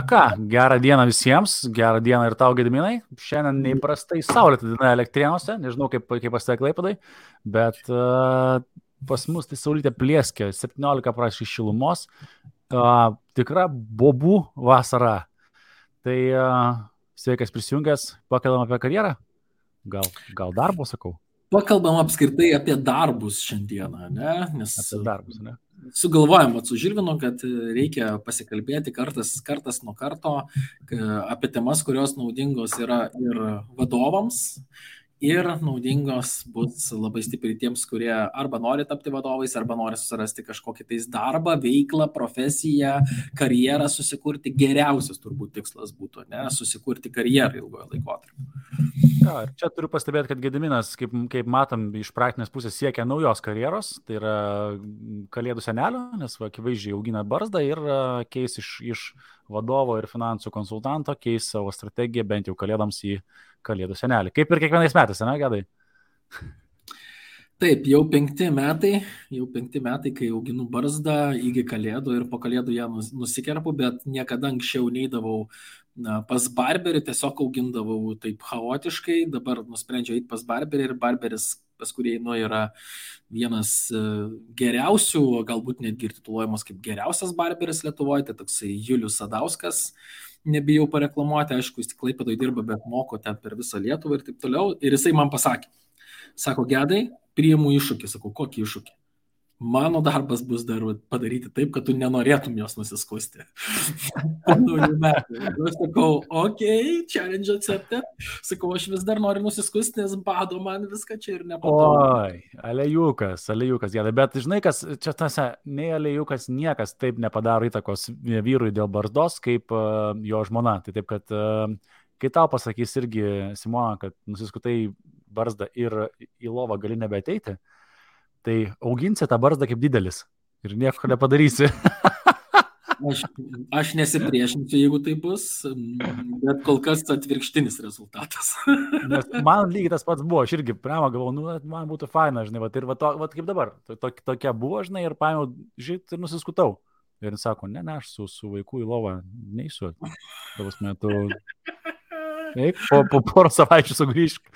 Na ką, gerą dieną visiems, gerą dieną ir tau, Gediminai. Šiandien neįprastai saulėta diena elektrienuose, nežinau kaip, kaip pasiteklai padai, bet uh, pas mus tai saulytė plieskė, 17 prašy šilumos, uh, tikra bobų vasara. Tai uh, sveikas prisijungęs, pakalbam apie karjerą, gal, gal darbo sakau. Pakalbam apskritai apie darbus šiandieną, ne? Nes apie darbus, ne? sugalvojom su Žilvinu, kad reikia pasikalbėti kartas, kartas nuo karto apie temas, kurios naudingos yra ir vadovams, ir naudingos bus labai stipriai tiems, kurie arba nori tapti vadovais, arba nori susirasti kažkokį tais darbą, veiklą, profesiją, karjerą susikurti. Geriausias turbūt tikslas būtų, ne, susikurti karjerą ilgojo laikotarpio. Ja, čia turiu pastebėti, kad Gediminas, kaip, kaip matom, iš praktinės pusės siekia naujos karjeros, tai yra kalėdų senelio, nes va, akivaizdžiai augina barzdą ir keis iš, iš vadovo ir finansų konsultanto, keis savo strategiją bent jau kalėdams į kalėdų senelį. Kaip ir kiekvienais metais, ne, Gedai? Taip, jau penkti metai, jau penkti metai, kai auginu barzdą iki kalėdų ir po kalėdų ją nusikerpu, bet niekada anksčiau neįdavau na, pas barberį, tiesiog augindavau taip chaotiškai, dabar nusprendžiau eiti pas barberį ir barberis, pas kurį einu, yra vienas e, geriausių, galbūt netgi ir tituluojamas kaip geriausias barberis Lietuvoje, tai toksai Julius Sadauskas. Nebijau pareklamuoti, aišku, jis tik Klaipėdoje dirba, bet moko ten per visą Lietuvą ir taip toliau. Ir jisai man pasakė, sako, gedai, priimu iššūkį, sakau, kokį iššūkį? Mano darbas bus dar padaryti taip, kad tu nenorėtum jos nusiskusti. naujų metų. Aš sakau, ok, challenge accepted. Sakau, aš vis dar noriu nusiskusti, nes bado man viską čia ir nepatogu. Oi, alejukas, alejukas, gėda. Bet žinai, kas čia tose, nei alejukas niekas taip nepadaro įtakos vyrui dėl barzdos, kaip uh, jo žmona. Tai taip, kad uh, kai tau pasakys irgi Simona, kad nusiskutai barzdą ir į lovą gali nebeteiti, uh, tai auginsi tą barzdą kaip didelis ir nieko nepadarysi. Aš, aš nesipriešinsiu, jeigu tai bus, bet kol kas atvirkštinis rezultatas. Nes man lygiai tas pats buvo, aš irgi prema galvojau, nu, man būtų faina, žinai, vat, ir va, to, va, kaip dabar, to, to, tokia buvo, žinai, ir paėmiau žit ir nusiskutau. Ir sako, ne, ne, aš su, su vaiku į lovą neįsiu. Tavas metu Eik, po, po porą savaičių sugrįžk.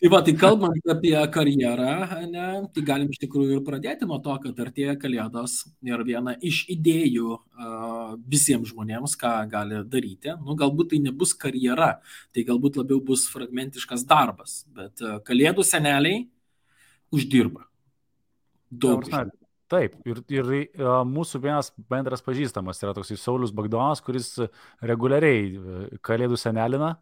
tai va, tai kalbant apie karjerą, ne, tai galim iš tikrųjų ir pradėti nuo to, kad artėja kalėdos ir viena iš idėjų uh, visiems žmonėms, ką gali daryti, nu, galbūt tai nebus karjera, tai galbūt labiau bus fragmentiškas darbas, bet uh, kalėdų seneliai uždirba. Daug. Uždirba. Taip, ir, ir uh, mūsų vienas bendras pažįstamas yra toks Saulis Bagdonas, kuris reguliariai uh, kalėdų senelina.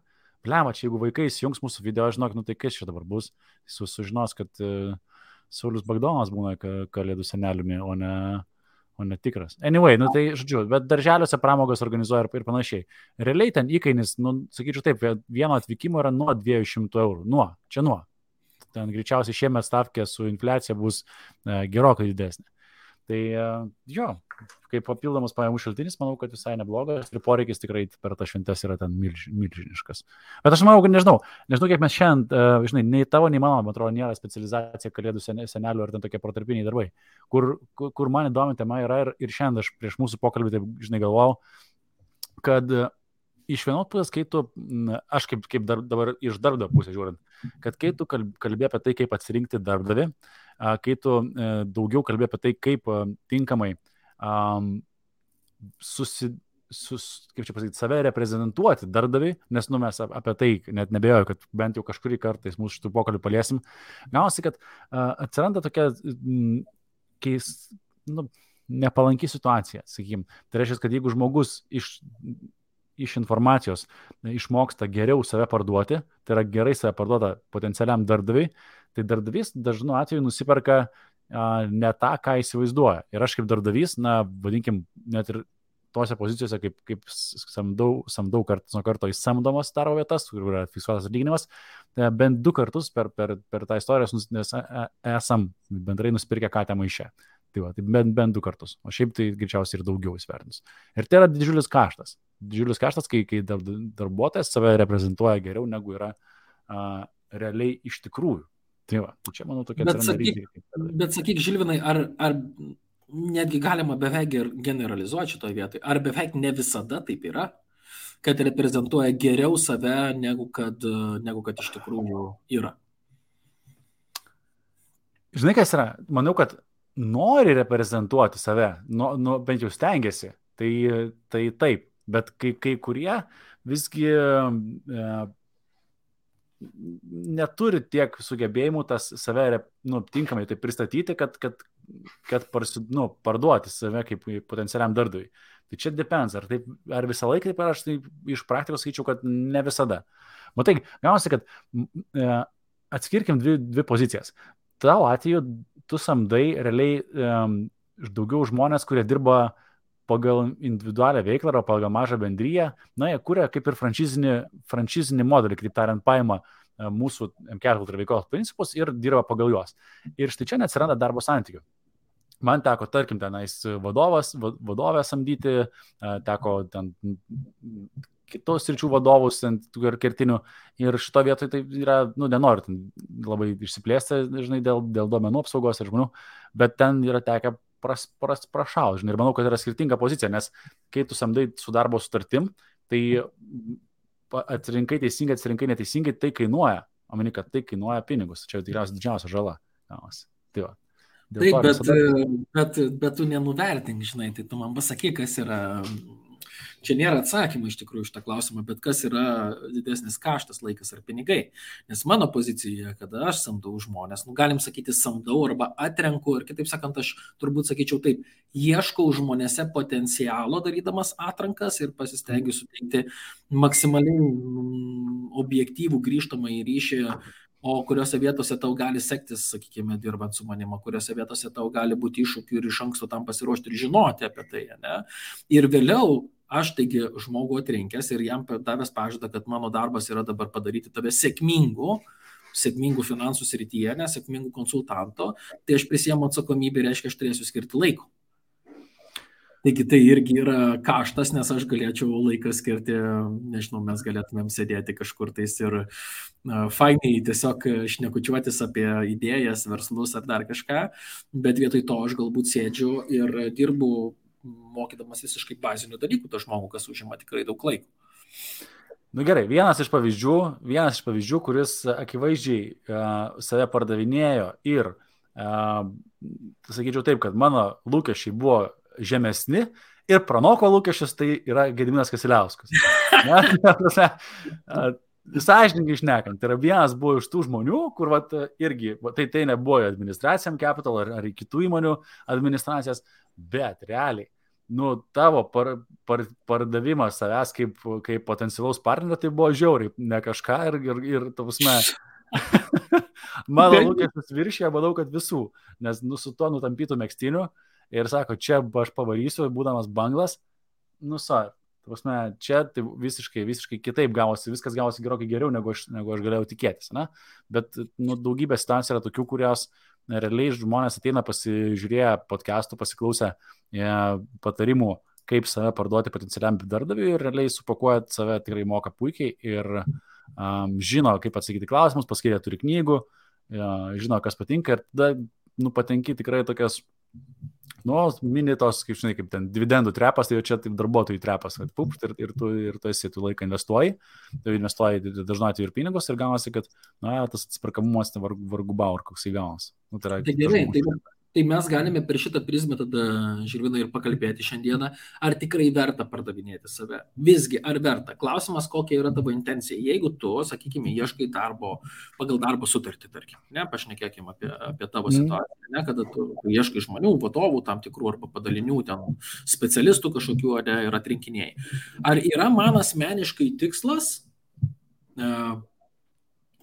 Blema, čia jeigu vaikai įsijungs mūsų video, žinok, nu tai kas čia dabar bus, jis sužinos, kad uh, Saulis Bagdonas būna kalėdų seneliumi, o ne, o ne tikras. Anyway, nu tai žodžiu, bet darželiuose pramogas organizuoja ir, ir panašiai. Realiai ten įkainis, nu, sakyčiau taip, vieno atvykimo yra nuo 200 eurų. Nuo, čia nuo. Ten greičiausiai šiemet stavkė su infliacija bus e, gerokai didesnė. Tai e, jo, kaip papildomas pajamų šaltinis, manau, kad visai neblogas ir poreikis tikrai per tą šventęs yra ten milž, milžiniškas. Bet aš manau, kad nežinau, nežinau, kiek mes šiandien, uh, žinai, nei tavo, nei mano, man atrodo, nėra specializacija kalėdų senelių ar ten tokie protarpiniai darbai, kur, kur, man įdomi tema yra ir, ir šiandien aš prieš mūsų pokalbį, taip, žinai, galvojau, kad uh, iš vienos pusės, kai tu, aš kaip, kaip dar, dabar iš darbdavio pusės žiūrint, kad kai tu kalbė apie tai, kaip atsirinkti darbdavį, uh, kai tu e, daugiau kalbė apie tai, kaip tinkamai um, susi, sus, kaip čia pasakyti, save reprezentuoti darbdaviui, nes nu, mes apie tai net nebejoju, kad bent jau kažkurį kartą mūsų šitų pokalbių paliesim. Gausi, kad uh, atsiranda tokia mm, keis, nu, nepalanki situacija, sakykim. Tai reiškia, kad jeigu žmogus iš, iš informacijos išmoksta geriau save parduoti, tai yra gerai save parduoda potencialiam darbdaviui, tai darbdavys dažnu atveju nusiperka ne tą, ką įsivaizduoja. Ir aš kaip darbdavys, na, vadinkim, net ir tose pozicijose, kaip, kaip samdau, samdau kartas nuo karto įsamdomas darbo vietas, kur yra fiksuotas atlyginimas, tai bent du kartus per, per, per tą istoriją nes esam bendrai nusipirkę katę maišę. Tai, va, tai bent, bent du kartus, o šiaip tai greičiausiai ir daugiau įsvertinus. Ir tai yra didžiulis kaštas. Didžiulis kaštas, kai, kai darbuotojas save reprezentuoja geriau negu yra a, realiai iš tikrųjų. Tai va, tai čia manau tokia bet sakyk, bet sakyk, Žilvinai, ar, ar netgi galima beveik generalizuoti šitoje vietoje. Ar beveik ne visada taip yra, kad reprezentuoja geriau save, negu kad, negu kad iš tikrųjų yra. Žinai, kas yra? Manau, kad nori reprezentuoti save, nu, nu, bent jau stengiasi. Tai, tai taip, bet kai, kai kurie visgi e, neturi tiek sugebėjimų tas save nu, tinkamai tai pristatyti, kad, kad, kad parsi, nu, parduoti save kaip potencialiam darbdaviui. Tai čia depends, ar, taip, ar visą laiką taip, ar aš tai iš praktikos skaičiau, kad ne visada. Matai, gaunasi, kad e, atskirkim dvi, dvi pozicijas. Tau atveju tu samdai realiai e, daugiau žmonės, kurie dirba pagal individualią veiklą ar pagal mažą bendryją, na, jie kuria kaip ir franšizinį, franšizinį modelį, kitaip tariant, paima e, mūsų MKL veiklos principus ir dirba pagal juos. Ir štai čia neatsiranda darbo santykių. Man teko, tarkim, tenais vadovas, vadovę samdyti, e, teko ten kitos ryčių vadovus ant kertinių. Ir šito vietoje tai yra, nu, nenoriu labai išsiplėsti, žinai, dėl, dėl duomenų apsaugos ir žmonių, bet ten yra tekę pras, pras, prašau, žinai, ir manau, kad yra skirtinga pozicija, nes kai tu samdai su darbo sutartim, tai atsirinkai teisingai, atsirinkai neteisingai, tai kainuoja. Omeny, kad tai kainuoja pinigus. Čia tikriausiai didžiausia žala. Tai va. Dėl Taip, bet, visada... bet, bet tu nenuvertink, žinai, tai tu man pasakyk, kas yra Čia nėra atsakymo iš tikrųjų iš tą klausimą, bet kas yra didesnis kaštas, laikas ar pinigai. Nes mano pozicija, kada aš samdau žmonės, nu, galim sakyti samdau arba atrenku, ir kitaip sakant, aš turbūt sakyčiau taip, ieškau žmonėse potencialo darydamas atrankas ir pasistengiu suteikti maksimaliai mm, objektyvų grįžtamą į ryšį o kuriuose vietose tau gali sektis, sakykime, dirbant su manima, kuriuose vietose tau gali būti iššūkių ir iš anksto tam pasiruošti ir žinoti apie tai. Ne? Ir vėliau Aš taigi žmogų atrinkęs ir jam davęs pažadą, kad mano darbas yra dabar padaryti tave sėkmingu, sėkmingų finansų srityje, nesėkmingų konsultanto, tai aš prisiemu atsakomybę ir reiškia, aš turėsiu skirti laiko. Taigi tai irgi yra kaštas, nes aš galėčiau laiką skirti, nežinau, mes galėtumėm sėdėti kažkur tais ir fainiai tiesiog šnekučiuotis apie idėjas, verslus ar dar kažką, bet vietoj to aš galbūt sėdžiu ir dirbu mokydamas visiškai bazinių dalykų tą žmogų, kas užima tikrai daug laiko. Nu gerai, vienas iš pavyzdžių, vienas iš pavyzdžių, kuris akivaizdžiai uh, save pardavinėjo ir, uh, sakyčiau taip, kad mano lūkesčiai buvo žemesni ir pranoko lūkesčius, tai yra Gediminas Kasiliauskas. Sąžininkai išnekant, tai yra vienas buvo iš tų žmonių, kur vat, irgi, vat, tai tai nebuvo administracijam capital ar, ar kitų įmonių administracijas, bet realiai nu, tavo par, par, pardavimas savęs kaip, kaip potencialaus partnerio, tai buvo žiauriai, ne kažką ir, ir, ir tavusme. Mano lūkestis viršė, manau, kad visų, nes nu, su tuo nutampytų mėgstiniu ir sako, čia aš pavarysiu, būdamas banglas, nu, sa, tavusme, čia tai visiškai, visiškai kitaip gavosi, viskas gavosi gerokai geriau, negu aš, negu aš galėjau tikėtis, na? bet nu, daugybė situacijų yra tokių, kurios realiai žmonės ateina pasižiūrėję podcastų, pasiklausę e, patarimų, kaip save parduoti potencialiam darbdaviui ir realiai supakuoja save tikrai moka puikiai ir um, žino, kaip atsakyti klausimus, paskaitė turi knygų, uh, žino, kas patinka ir tada nu, patenki tikrai tokias Nu, mini tos, kaip žinai, kaip ten dividendų trepas, tai jau čia taip darbuotojų trepas, kad pupšt ir, ir, tu, ir tu esi, tu laiką investuoji, tu investuoji dažnai ir pinigus ir gaunasi, kad, na, tas atsiperkamumas vargu, vargu bau, ar koksai gaunasi. Nu, tai, yra, tai gerai, tai Tai mes galime per šitą prizmę tada, Žirvinai, ir pakalbėti šiandieną, ar tikrai verta pardavinėti save. Visgi, ar verta? Klausimas, kokia yra tavo intencija. Jeigu tu, sakykime, ieškai darbo pagal darbo sutartį, tarkim, ne, pašnekėkime apie, apie tavo mhm. situaciją, ne, kada tu, ieškai žmonių, vadovų tam tikrų arba padalinių, ten specialistų kažkokių, ne, ir atrinkinėjai. Ar yra man asmeniškai tikslas uh,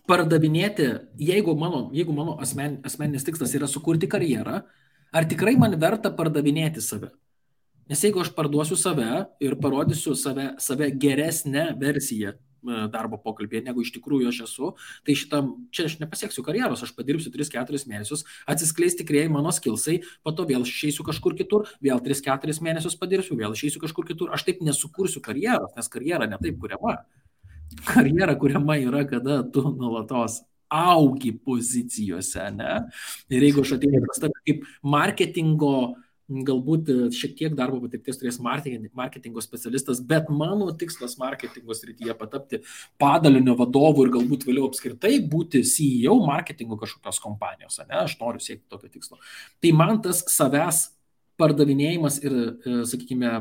pardavinėti, jeigu mano, jeigu mano asmen, asmeninis tikslas yra sukurti karjerą, ar tikrai man verta pardavinėti save? Nes jeigu aš parduosiu save ir parodysiu save, save geresnę versiją e, darbo pokalbėje, negu iš tikrųjų aš esu, tai šitam, čia aš nepasieksiu karjeros, aš padirbsiu 3-4 mėnesius, atsiskleis tikrieji mano skilsai, po to vėl išeisiu kažkur kitur, vėl 3-4 mėnesius padirbsiu, vėl išeisiu kažkur kitur, aš taip nesukursiu karjeros, nes karjera netaip kuriama karjera kuriama yra, kada tu nuolatos augi pozicijose, ne? Ir jeigu aš ateinu pas tave kaip marketingo galbūt e, šiek tiek darbo patirties turės marketingo specialistas, bet mano tikslas marketingo srityje patapti padalinio vadovu ir galbūt vėliau apskritai būti CEO marketingo kažkokios kompanijos, ne, aš noriu siekti tokio tikslo. Tai man tas savęs pardavinėjimas ir, e, sakykime,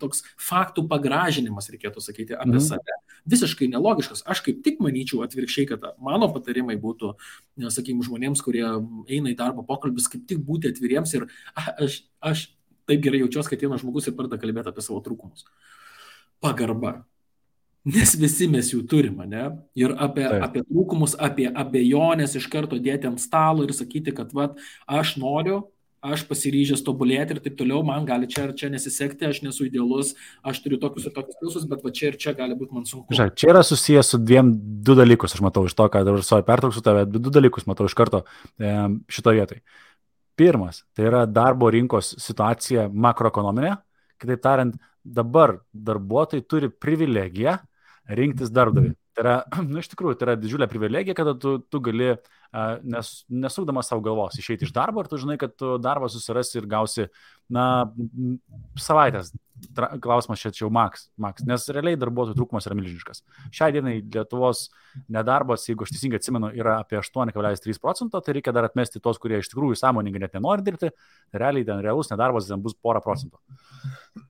toks faktų pagražinimas, reikėtų sakyti, apie mm. save. Visiškai nelogiškas. Aš kaip tik manyčiau atvirkščiai, kad mano patarimai būtų, sakykime, žmonėms, kurie eina į darbo pokalbis, kaip tik būti atviriems ir aš, aš taip gerai jaučiuosi, kad vienas žmogus ir pradeda kalbėti apie savo trūkumus. Pagarba. Nes visi mes jų turime, ne? Ir apie, Taip. apie trūkumus, apie abejonės iš karto dėti ant stalo ir sakyti, kad, va, aš noriu, aš pasiryžęs tobulėti ir taip toliau, man gali čia ir čia nesisekti, aš nesu idealus, aš turiu tokius ir tokius pliusus, bet va čia ir čia gali būti man sunku. Žiūrėk, čia yra susijęs su dviem, du dalykus, aš matau iš to, ką dabar savo pertrauksiu tave, du dalykus matau iš karto e, šitoje vietoje. Pirmas, tai yra darbo rinkos situacija makroekonominė, kitaip tariant, dabar darbuotojai turi privilegiją rinktis darbdavį. Tai yra, nu, iš tikrųjų, tai yra didžiulė privilegija, kada tu, tu gali nes, nesukdamas savo galvos išeiti iš darbo ir tu žinai, kad tu darbą susirasi ir gausi, na, savaitės. Klausimas čia jau maks, maks, nes realiai darbuotojų trūkumas yra milžiniškas. Šiai dienai Lietuvos nedarbas, jeigu aš teisingai atsimenu, yra apie 8,3 procento, tai reikia dar atmesti tos, kurie iš tikrųjų sąmoningai net nenori dirbti, realiai ten realus nedarbas ten bus pora procentų.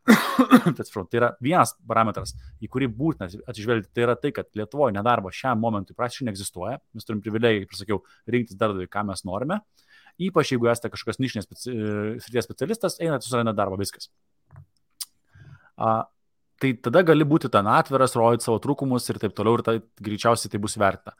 tai yra vienas parametras, į kurį būtina atsižvelgti, tai yra tai, kad Lietuvoje nedarbas šiam momentui praktiškai neegzistuoja, mes turim privilegiją, kaip sakiau, rinktis darbdavį, ką mes norime. Ypač jeigu esate kažkokios nišinės speci... srities specialistas, einate susiranda darbą, viskas. A, tai tada gali būti ten atviras, rodyti savo trūkumus ir taip toliau, ir tai greičiausiai tai bus verta.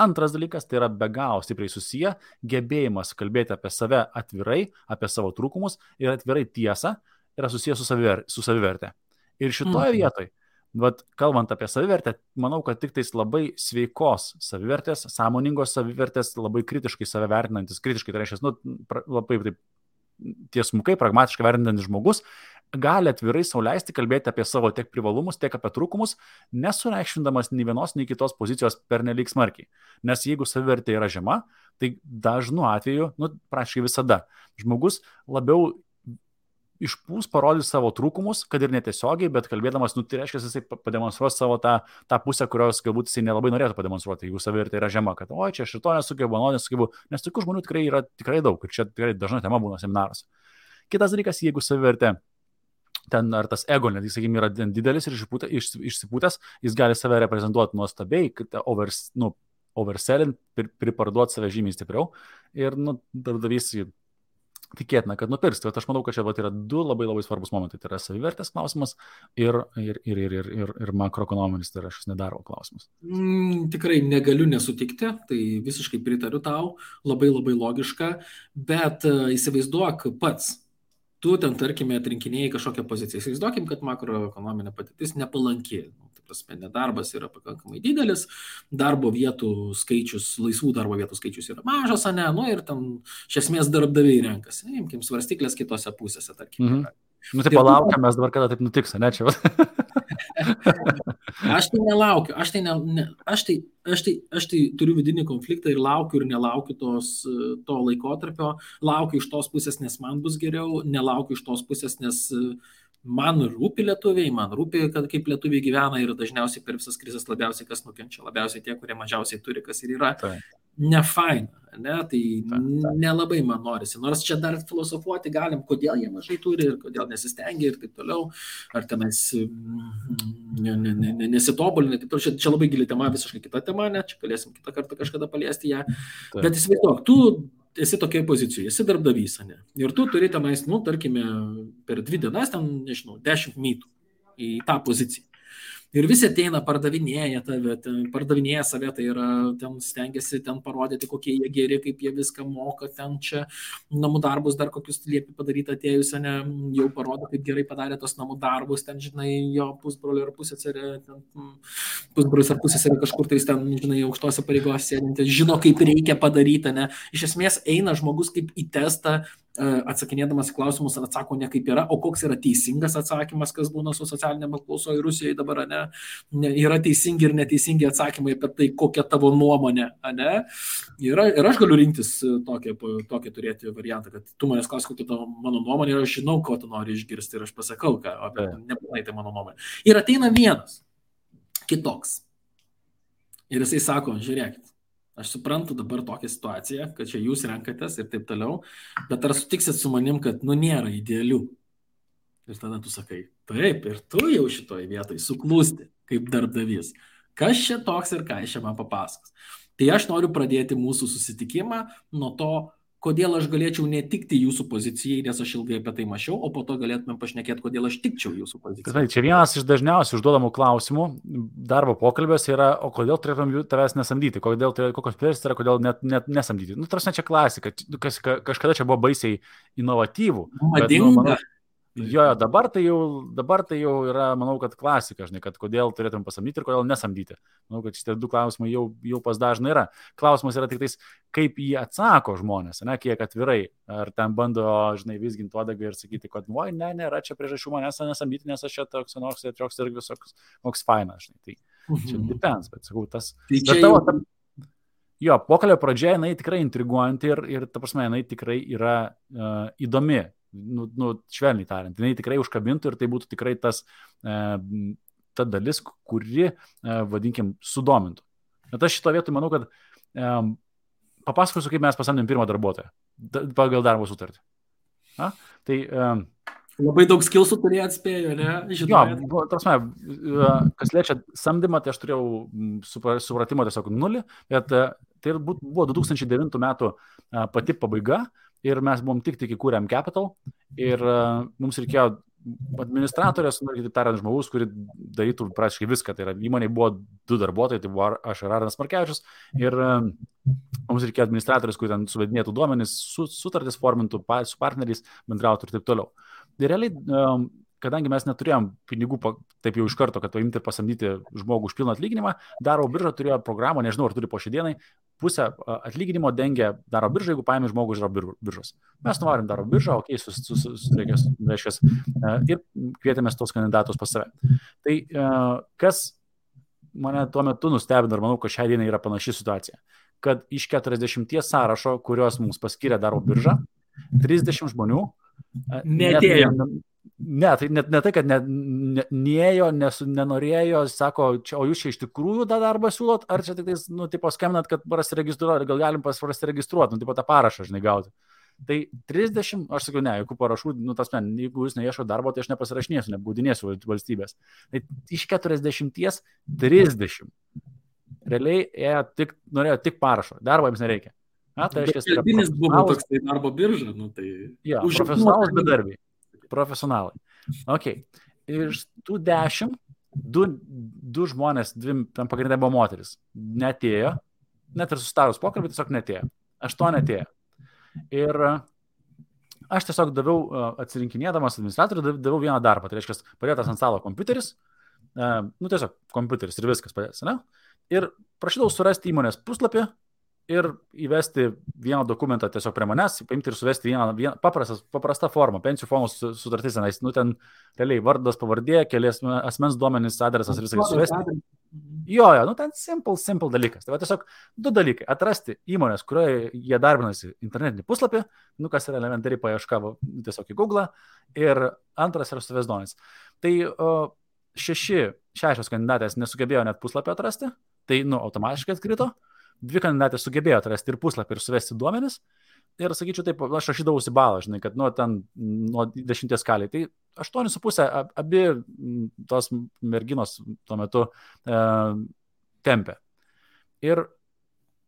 Antras dalykas, tai yra be galo stipriai susiję gebėjimas kalbėti apie save atvirai, apie savo trūkumus ir atvirai tiesą yra susijęs su, saviver, su savivertė. Ir šitoje mm. vietoje Vat, kalbant apie savivertę, manau, kad tik tais labai sveikos savivertės, sąmoningos savivertės, labai kritiškai save vertinantis, kritiškai tai reiškia, nu, pra, labai taip tiesmukai, pragmatiškai vertinantis žmogus, gali atvirai sauliaisti kalbėti apie savo tiek privalumus, tiek apie trūkumus, nesureikšmindamas nei vienos, nei kitos pozicijos per nelik smarkiai. Nes jeigu savivertė yra žema, tai dažnu atveju, nu, praškai visada, žmogus labiau išpūs, parodys savo trūkumus, kad ir netiesiogiai, bet kalbėdamas, nu, tai reiškia, jisai pademonstruos savo tą, tą pusę, kurios galbūt jisai nelabai norėtų pademonstruoti, jeigu savivertė yra žema, kad, oi, čia šito nesugebu, ano nesugebu, nes tokių žmonių tikrai yra tikrai daug ir čia tikrai dažna tema būna seminaruose. Kitas dalykas, jeigu savivertė ten ar tas ego, net, sakykime, yra didelis ir išsipūtęs, jis gali save reprezentuoti nuostabiai, overs, nu, overselling, priparduoti save žymiai stipriau ir, nu, darbdavys tikėtina, kad nupirks. Tai aš manau, kad čia vat, yra du labai labai svarbus momentai. Tai yra savivertės klausimas ir, ir, ir, ir, ir, ir, ir makroekonominis, tai yra šis nedarbo klausimas. Mm, tikrai negaliu nesutikti, tai visiškai pritariu tau, labai labai logiška, bet uh, įsivaizduok pats, tu ten, tarkime, atrinkinėjai kažkokią poziciją. Įsivaizduokim, kad makroekonominė patirtis nepalanki. Tai prasme, nedarbas yra pakankamai didelis, darbo vietų skaičius, laisvų darbo vietų skaičius yra mažas, ne, nu ir ten iš esmės darbdaviai renkasi. Imkim svarstyklės kitose pusėse, tarkim. Mhm. Nu, tai palaukiam, mes dabar kada taip nutiks, ne čia. aš tai nelaukiu, aš tai, ne, ne, aš, tai, aš, tai, aš tai turiu vidinį konfliktą ir laukiu ir nelaukiu tos, to laikotarpio, laukiu iš tos pusės, nes man bus geriau, nelaukiu iš tos pusės, nes man rūpi lietuviai, man rūpi, kad kaip lietuviai gyvena ir dažniausiai per visas krizės labiausiai kas nukenčia, labiausiai tie, kurie mažiausiai turi, kas ir yra. Tai nefaina, ne? tai nelabai man norisi. Nors čia dar filosofuoti galim, kodėl jie mažai turi ir kodėl nesistengia ir taip toliau, ar tenais mm, nesitobulina. Čia, čia labai gili tema, visiškai kita tema, ne? čia galėsim kitą kartą kažkada paliesti ją. Taip. Bet įsivaizduok, tu esi tokioje pozicijoje, esi darbdavys, ne? Ir tu turi tenais, nu, tarkime, per dvi dienas, ten, nežinau, dešimt mytų į tą poziciją. Ir visi ateina, pardavinėja tave, ten, pardavinėja save, tai yra, ten stengiasi ten parodyti, kokie jie geri, kaip jie viską moka, ten čia namų darbus dar kokius liepi padaryti atėjus, ne, jau parodo, kaip gerai padarė tos namų darbus, ten, žinai, jo pusbrolio ar pusėserė, pusbrolis ar pusėserė kažkur tai ten, žinai, aukštose pareigose sėdinti, žino, kaip reikia padaryti, ne. Iš esmės eina žmogus kaip į testą atsakinėdamas į klausimus atsako ne kaip yra, o koks yra teisingas atsakymas, kas būna su socialinėme apklausoje Rusijoje dabar, ne? ne, yra teisingi ir neteisingi atsakymai apie tai, kokia tavo nuomonė, ne? Yra, ir aš galiu rinktis tokį, tokį turėti variantą, kad tu manęs klausi, kokia tavo mano nuomonė ir aš žinau, ko tu nori išgirsti ir aš pasakau, ką, apie, nebūtinai tai mano nuomonė. Ir ateina vienas, kitoks. Ir jisai sako, žiūrėkit, Aš suprantu dabar tokią situaciją, kad čia jūs renkatės ir taip toliau, bet ar sutiksit su manim, kad nu nėra idealių? Ir tada tu sakai, taip, ir tu jau šitoje vietoje suklūsti kaip darbdavys. Kas čia toks ir ką iš čia man papasakos? Tai aš noriu pradėti mūsų susitikimą nuo to, kodėl aš galėčiau netikti jūsų pozicijai, nes aš ilgai apie tai mačiau, o po to galėtumėm pašnekėti, kodėl aš tikčiau jūsų pozicijai. Tai čia vienas iš dažniausiai užduodamų klausimų darbo pokalbėse yra, o kodėl turėtum tavęs nesamdyti, kodėl, kokios priežastys yra, kodėl net, net nesamdyti. Nu, tarsi čia klasika, kas, kažkada čia buvo baisiai inovatyvų. Madinga. Bet, nu, manau, Jo, dabar tai, jau, dabar tai jau yra, manau, kad klasika, žinai, kad kodėl turėtum pasamdyti ir kodėl nesamdyti. Manau, kad šitie du klausimai jau, jau pas dažnai yra. Klausimas yra tik tais, kaip jie atsako žmonės, ne, kiek atvirai. Ar ten bando, žinai, visginti uodegą ir sakyti, kad, oi, ne, nėra čia priežasčių manęs nesamdyti, nes aš čia toks, ir toks ir visoks, koks fainas, žinai. Tai čia mhm. depends, bet sakau, tas... Tai čia tavo, ta, jo, pokalbio pradžia, jinai tikrai intriguojanti ir, ir ta prasme, jinai tikrai yra uh, įdomi nu, nu, švelniai tariant, jinai tikrai užkabintų ir tai būtų tikrai tas, e, ta dalis, kuri, e, vadinkim, sudomintų. Bet aš šito vietoj manau, kad e, papasakosiu, kaip mes pasamdėm pirmą darbuotoją da, pagal darbo sutartį. A? Tai e, Labai daug skilsų turėjo atspėjo, ne? Žinoma. Jo, prasme, kas liečia samdymą, tai aš turėjau supratimo tiesiog nulį, bet tai buvo 2009 metų pati pabaiga ir mes buvom tik tik įkūrėm Capital ir uh, mums reikėjo administratorės, nu, kitaip tariant, žmogus, kuri darytų praktiškai viską. Tai yra įmonė buvo du darbuotojai, tai buvo aš ir Aranas Markevičius. Ir um, mums reikėjo administratorius, kuri ten suvedinėtų duomenis, su, sutartis formintų, su partneriais bendrautų ir taip toliau. Ir realiai um, kadangi mes neturėjom pinigų taip jau iš karto, kad paimti ir pasamdyti žmogų už pilną atlyginimą, daro birža turėjo programą, nežinau, ar turi po šią dieną, pusę atlyginimo dengia daro birža, jeigu paėmė žmogų iš daro biržos. Mes nuvarim daro biržą, okei, okay, sus, sus, sus, reikės, reiškia, ir kvietėmės tos kandidatus pas save. Tai kas mane tuo metu nustebino ir manau, kad šią dieną yra panaši situacija, kad iš 40 sąrašo, kuriuos mums paskyrė daro birža, 30 žmonių netėjo. Net, Ne, tai net ne tai, kad ne, ne, neėjo, nes, nenorėjo, sako, čia, o jūs čia iš tikrųjų tą darbą siūlot, ar čia tik tais, nu, tipo, skambinat, kad prasiregistruoti, gal galim prasiregistruoti, nu, tipo, tą parašą, žinai, gauti. Tai 30, aš sakiau, ne, jokių parašų, nu, tas men, jeigu jūs neieško darbo, tai aš nepasirašinėsiu, nebūdinėsiu valstybės. Tai iš 40 30. Realiai ėjo tik, norėjo tik parašo, darbo jums nereikia. Na, tai reiškia, kad... buvo toks tai darbo birža, nu, tai... Ja, profesionalus bedarbiai profesionalai. Ok. Iš tų dešimt, du, du žmonės, dvi, ten pagrindė buvo moteris, netėjo, net ir sustarus pokalbį tiesiog netėjo. Aštuoni atėjo. Ir aš tiesiog daviau, atsirinkinėdamas administratorių, daviau vieną darbą. Tai reiškia, padėtas ant stalo kompiuteris, nu tiesiog kompiuteris ir viskas padės, ne? Ir prašydavau surasti įmonės puslapį, ir įvesti vieną dokumentą tiesiog prie manęs, paimti ir suvesti vieną, vieną paprastas, paprastą formą, pensijų fondų sutartis, tenais, nu ten realiai vardas, pavardė, kelias asmens duomenys, adresas ir visą suvesti. Jo, jo, nu ten simple, simple dalykas. Tai va tiesiog du dalykai. Atrasti įmonės, kurioje jie darbinasi internetinį puslapį, nu kas yra elementariai paieška tiesiog į Google. Ir antras yra suvės duomenys. Tai o, šeši, šešios kandidatės nesugebėjo net puslapį atrasti, tai nu automatiškai atkrito. Mhm dvi kandidatės sugebėjo atrasti ir puslapį, ir suvesti duomenis. Ir sakyčiau, taip, aš rašydavausi balą, žinai, kad nuo ten, nuo dešimties skaliai. Tai aštuonis su pusė, abi tos merginos tuo metu e, tempė. Ir,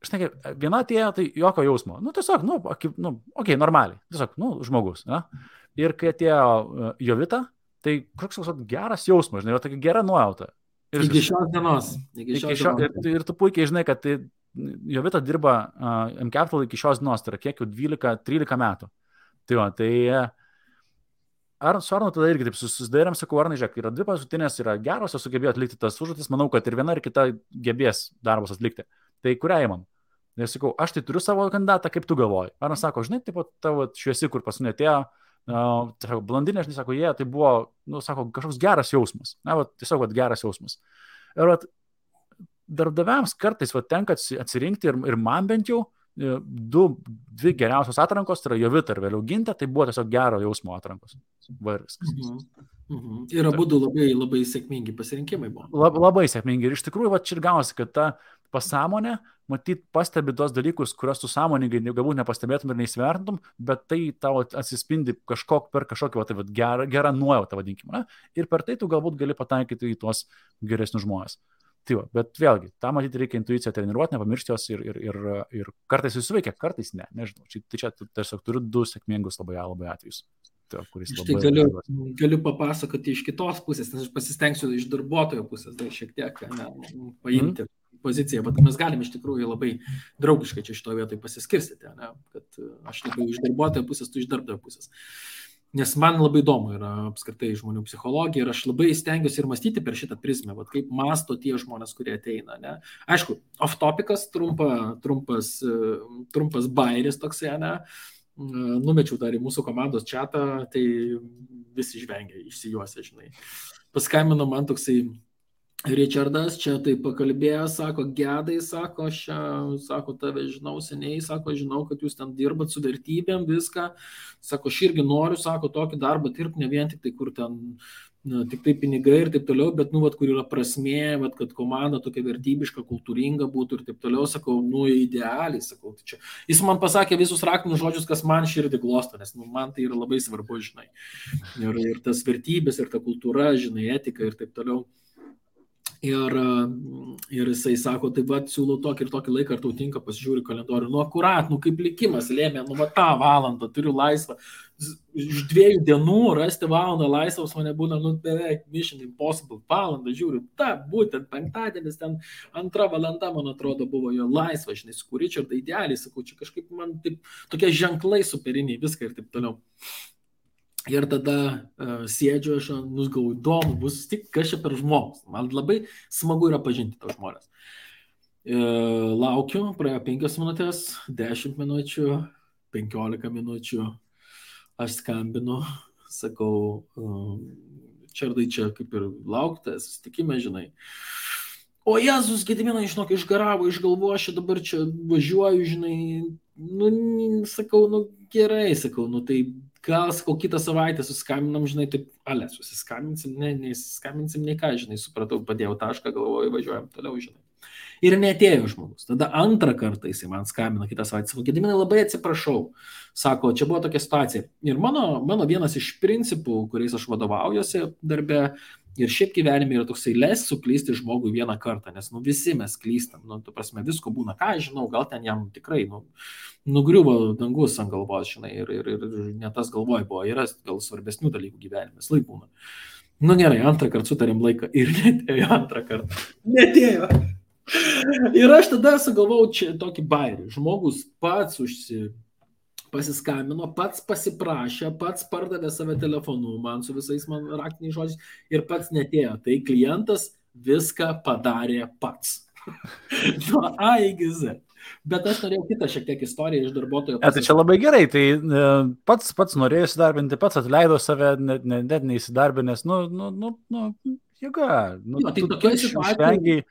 žinai, viena atėjo, tai jokio jausmo. Nu, tiesiog, nu, okei, nu, okay, normaliai. Tiesiog, nu, žmogus. Ne? Ir kai atėjo e, Jovita, tai koks toks geras jausmas, žinai, tokia gera nuojauta. Ir iki šios dienos. Iki šios iki šio, dienos. Ir, ir tu puikiai žinai, kad tai Jovita dirba uh, MCapital iki šios dienos, tai yra kiek jau 12-13 metų. Tai, va, tai ar su Arnu tada irgi taip susidarėm, sakau, Arnai, žiūrėk, yra dvi paskutinės, yra geros, jos sugebėjo atlikti tas užduotis, manau, kad ir viena ir kita gebės darbus atlikti. Tai kurią įmam? Nes sakau, aš tai turiu savo kandidatą, kaip tu galvoji. Ar jis sako, žinai, taip pat tavo šviesi, kur pas mane atėjo, uh, tai blondinė, žinai, sako, jie, tai buvo, nu, sako, kažkoks geras jausmas. Na, va, tiesiog, va, geras jausmas. Ir va, darbdaviams kartais, va, tenka atsirinkti ir, ir man bent jau, e, du, dvi geriausios atrankos, tai yra Jovita ir vėliau Ginta, tai buvo tiesiog gero jausmo atrankos. Va ir viskas. Mhm. Mhm. Ir abu labai, labai sėkmingi pasirinkimai buvo. Lab, labai sėkmingi. Ir iš tikrųjų, va, čia ir gavosi, kad ta pasąmonė, matyt, pastebi tos dalykus, kuriuos tu sąmoningai galbūt nepastebėtum ir neįsvertintum, bet tai tavo atsispindi kažkok per kažkokį va, tai, va, gerą, gerą nuojautą, vadinkime. Ir per tai tu galbūt gali pataikyti į tuos geresnius žmonės. Tai va, bet vėlgi, tam matyti reikia intuiciją treniruoti, nepamiršti jos ir, ir, ir, ir kartais jis suveikia, kartais ne, nežinau. Čia, tai čia tiesiog turiu du sėkmingus labai, labai atvejus. Tai, kuris labai... Tai galiu, galiu papasakoti iš kitos pusės, nes aš pasistengsiu iš darbuotojo pusės, tai šiek tiek ne, paimti. Mm poziciją, bet mes galim iš tikrųjų labai draugiškai čia šitoje vietoje pasiskirstyti, ne? kad e, aš labiau iš darbuotojo pusės, tu iš darbdavio pusės. Nes man labai įdomu yra apskritai žmonių psichologija ir aš labai stengiuosi ir mąstyti per šitą prizmę, vat, kaip masto tie žmonės, kurie ateina. Ne? Aišku, off topikas, trumpa, trumpas, trumpas bairis toksai, ne? Numečiau dar į mūsų komandos čatą, tai visi žvengia, išsijuosia, žinai. Paskambino man toksai Richardas čia tai pakalbėjo, sako, gedai, sako, aš, sako, tave žinau seniai, sako, žinau, kad jūs ten dirbat su vertybėm, viską, sako, aš irgi noriu, sako, tokį darbą dirbti, ne vien tik tai, kur ten, na, tik tai pinigai ir taip toliau, bet, nu, vat, kur yra prasmė, vat, kad komanda tokia vertybiška, kultūringa būtų ir taip toliau, sakau, nu, idealiai, sakau, tai čia. Jis man pasakė visus raktinius žodžius, kas man širdį glosto, nes, nu, man tai yra labai svarbu, žinai. Ir, ir tas vertybės, ir ta kultūra, žinai, etika ir taip toliau. Ir, ir jisai sako, tai va, siūlau tokį ir tokį laiką, ar tau tinka, pasižiūri kalendorių. Nu, akurat, nu, kaip likimas lėmė, nu, va, tą valandą turiu laisvą. Iš dviejų dienų rasti valandą laisvos mane būna, nu, beveik mission impossible. Valandą žiūriu, ta, būtent penktadienis, ten antra valanda, man atrodo, buvo jo laisva, žinai, su kuričiu, tai idealiai, sakau, čia kažkaip man taip, tokie ženklai superiniai, viską ir taip toliau. Ir tada uh, sėdžiu aš, nu, galvoju, įdomu bus tik, kas čia per žmogus. Man labai smagu yra pažinti tos žmonės. E, laukiu, praėjo 5 minutės, 10 minučių, 15 minučių. Aš skambinu, sakau, uh, čardai čia kaip ir lauktas, susitikime, žinai. O Jėzus, Gediminai, žinok, išgaravo, išgalvo, aš dabar čia važiuoju, žinai, nu, sakau, nu gerai, sakau, nu tai gal, sakau, kitą savaitę suskambinam, žinai, taip, ale, susiskambinsim, ne, neįsiskambinsim, nei ką, žinai, supratau, padėjau tašką, galvoju, važiuojam toliau, žinai. Ir netėjo žmogus. Tada antrą kartą jisai man skambino kitą savaitę, sako, Gediminai, labai atsiprašau. Sako, čia buvo tokia situacija. Ir mano, mano vienas iš principų, kuriais aš vadovaujuosi darbė, Ir šiaip gyvenime yra toksai les suklysti žmogui vieną kartą, nes nu, visi mes klystam, nu, tu prasme, visko būna, ką žinau, gal ten jam tikrai, nu, nugriuvo dangus ant galvos, žinai, ir, ir, ir ne tas galvoj buvo, yra gal svarbesnių dalykų gyvenime, laik būna. Nu gerai, antrą kartą sutarėm laiką ir netėjo antrą kartą. Netėjo. Ir aš tada sugalvojau čia tokį bairį. Žmogus pats užsi, pasiskambino, pats pasiprašė, pats pardavė save telefonu man su visais man raktiniais žodžiais ir pats netėjo. Tai klientas viską padarė pats. Nuo A iki Z. Bet aš norėjau kitą šiek tiek istoriją iš darbuotojo. E, tai čia labai gerai, tai e, pats, pats norėjo įsidarbinti, pats atleido save, net, net, net neįsidarbinęs, nu, nu, nu, nu jėga. Nu, jo, tai tokia situacija.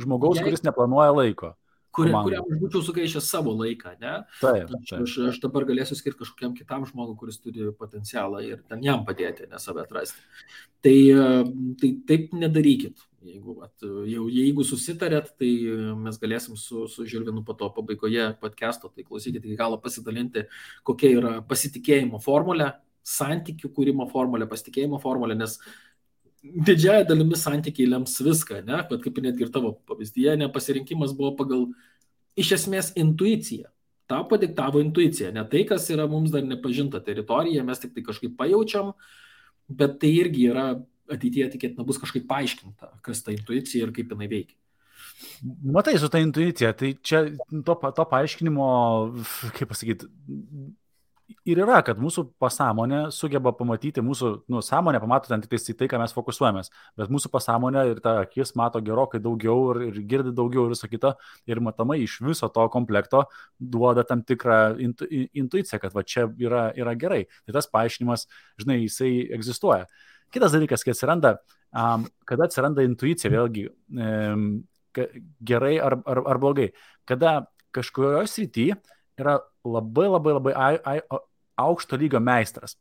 Žmogaus, jei... kuris neplanuoja laiko kuri, kuriam aš būčiau sugaišęs savo laiką, ne? Taip, taip. Aš, aš dabar galėsiu skirti kažkokiam kitam žmogui, kuris turi potencialą ir ten jam padėti, ne save atrasti. Tai, tai taip nedarykit. Jeigu, at, jau, jeigu susitarėt, tai mes galėsim su, su Žilvinu po to pabaigoje podcast'o, tai klausykite iki galo pasidalinti, kokia yra pasitikėjimo formulė, santykių kūrimo formulė, pasitikėjimo formulė, nes didžiaja dalimi santykiai lems viską, ne? Bet kaip netgi ir tavo pavyzdyje, nepasirinkimas buvo pagal iš esmės intuiciją. Ta padiktavo intuicija, ne tai, kas yra mums dar nepažinta teritorija, mes tik tai kažkaip pajaučiam, bet tai irgi yra ateityje tikėtina bus kažkaip paaiškinta, kas ta intuicija ir kaip jinai veikia. Matai, su ta intuicija, tai čia to, to paaiškinimo, kaip pasakyti, ir yra, kad mūsų pasąmonė sugeba pamatyti, mūsų nu, sąmonė pamato ten tik tai, tai, ką mes fokusuojamės, bet mūsų pasąmonė ir ta akis mato gerokai daugiau ir, ir girdi daugiau ir visą kitą ir matomai iš viso to komplekto duoda tam tikrą intu, intuiciją, kad va čia yra, yra gerai. Tai tas paaiškinimas, žinai, jisai egzistuoja. Kitas dalykas, kai atsiranda, um, kada atsiranda intuicija, vėlgi, um, gerai ar, ar, ar blogai, kada kažkurioje srityje yra labai labai labai ai, ai, aukšto lygio meistras.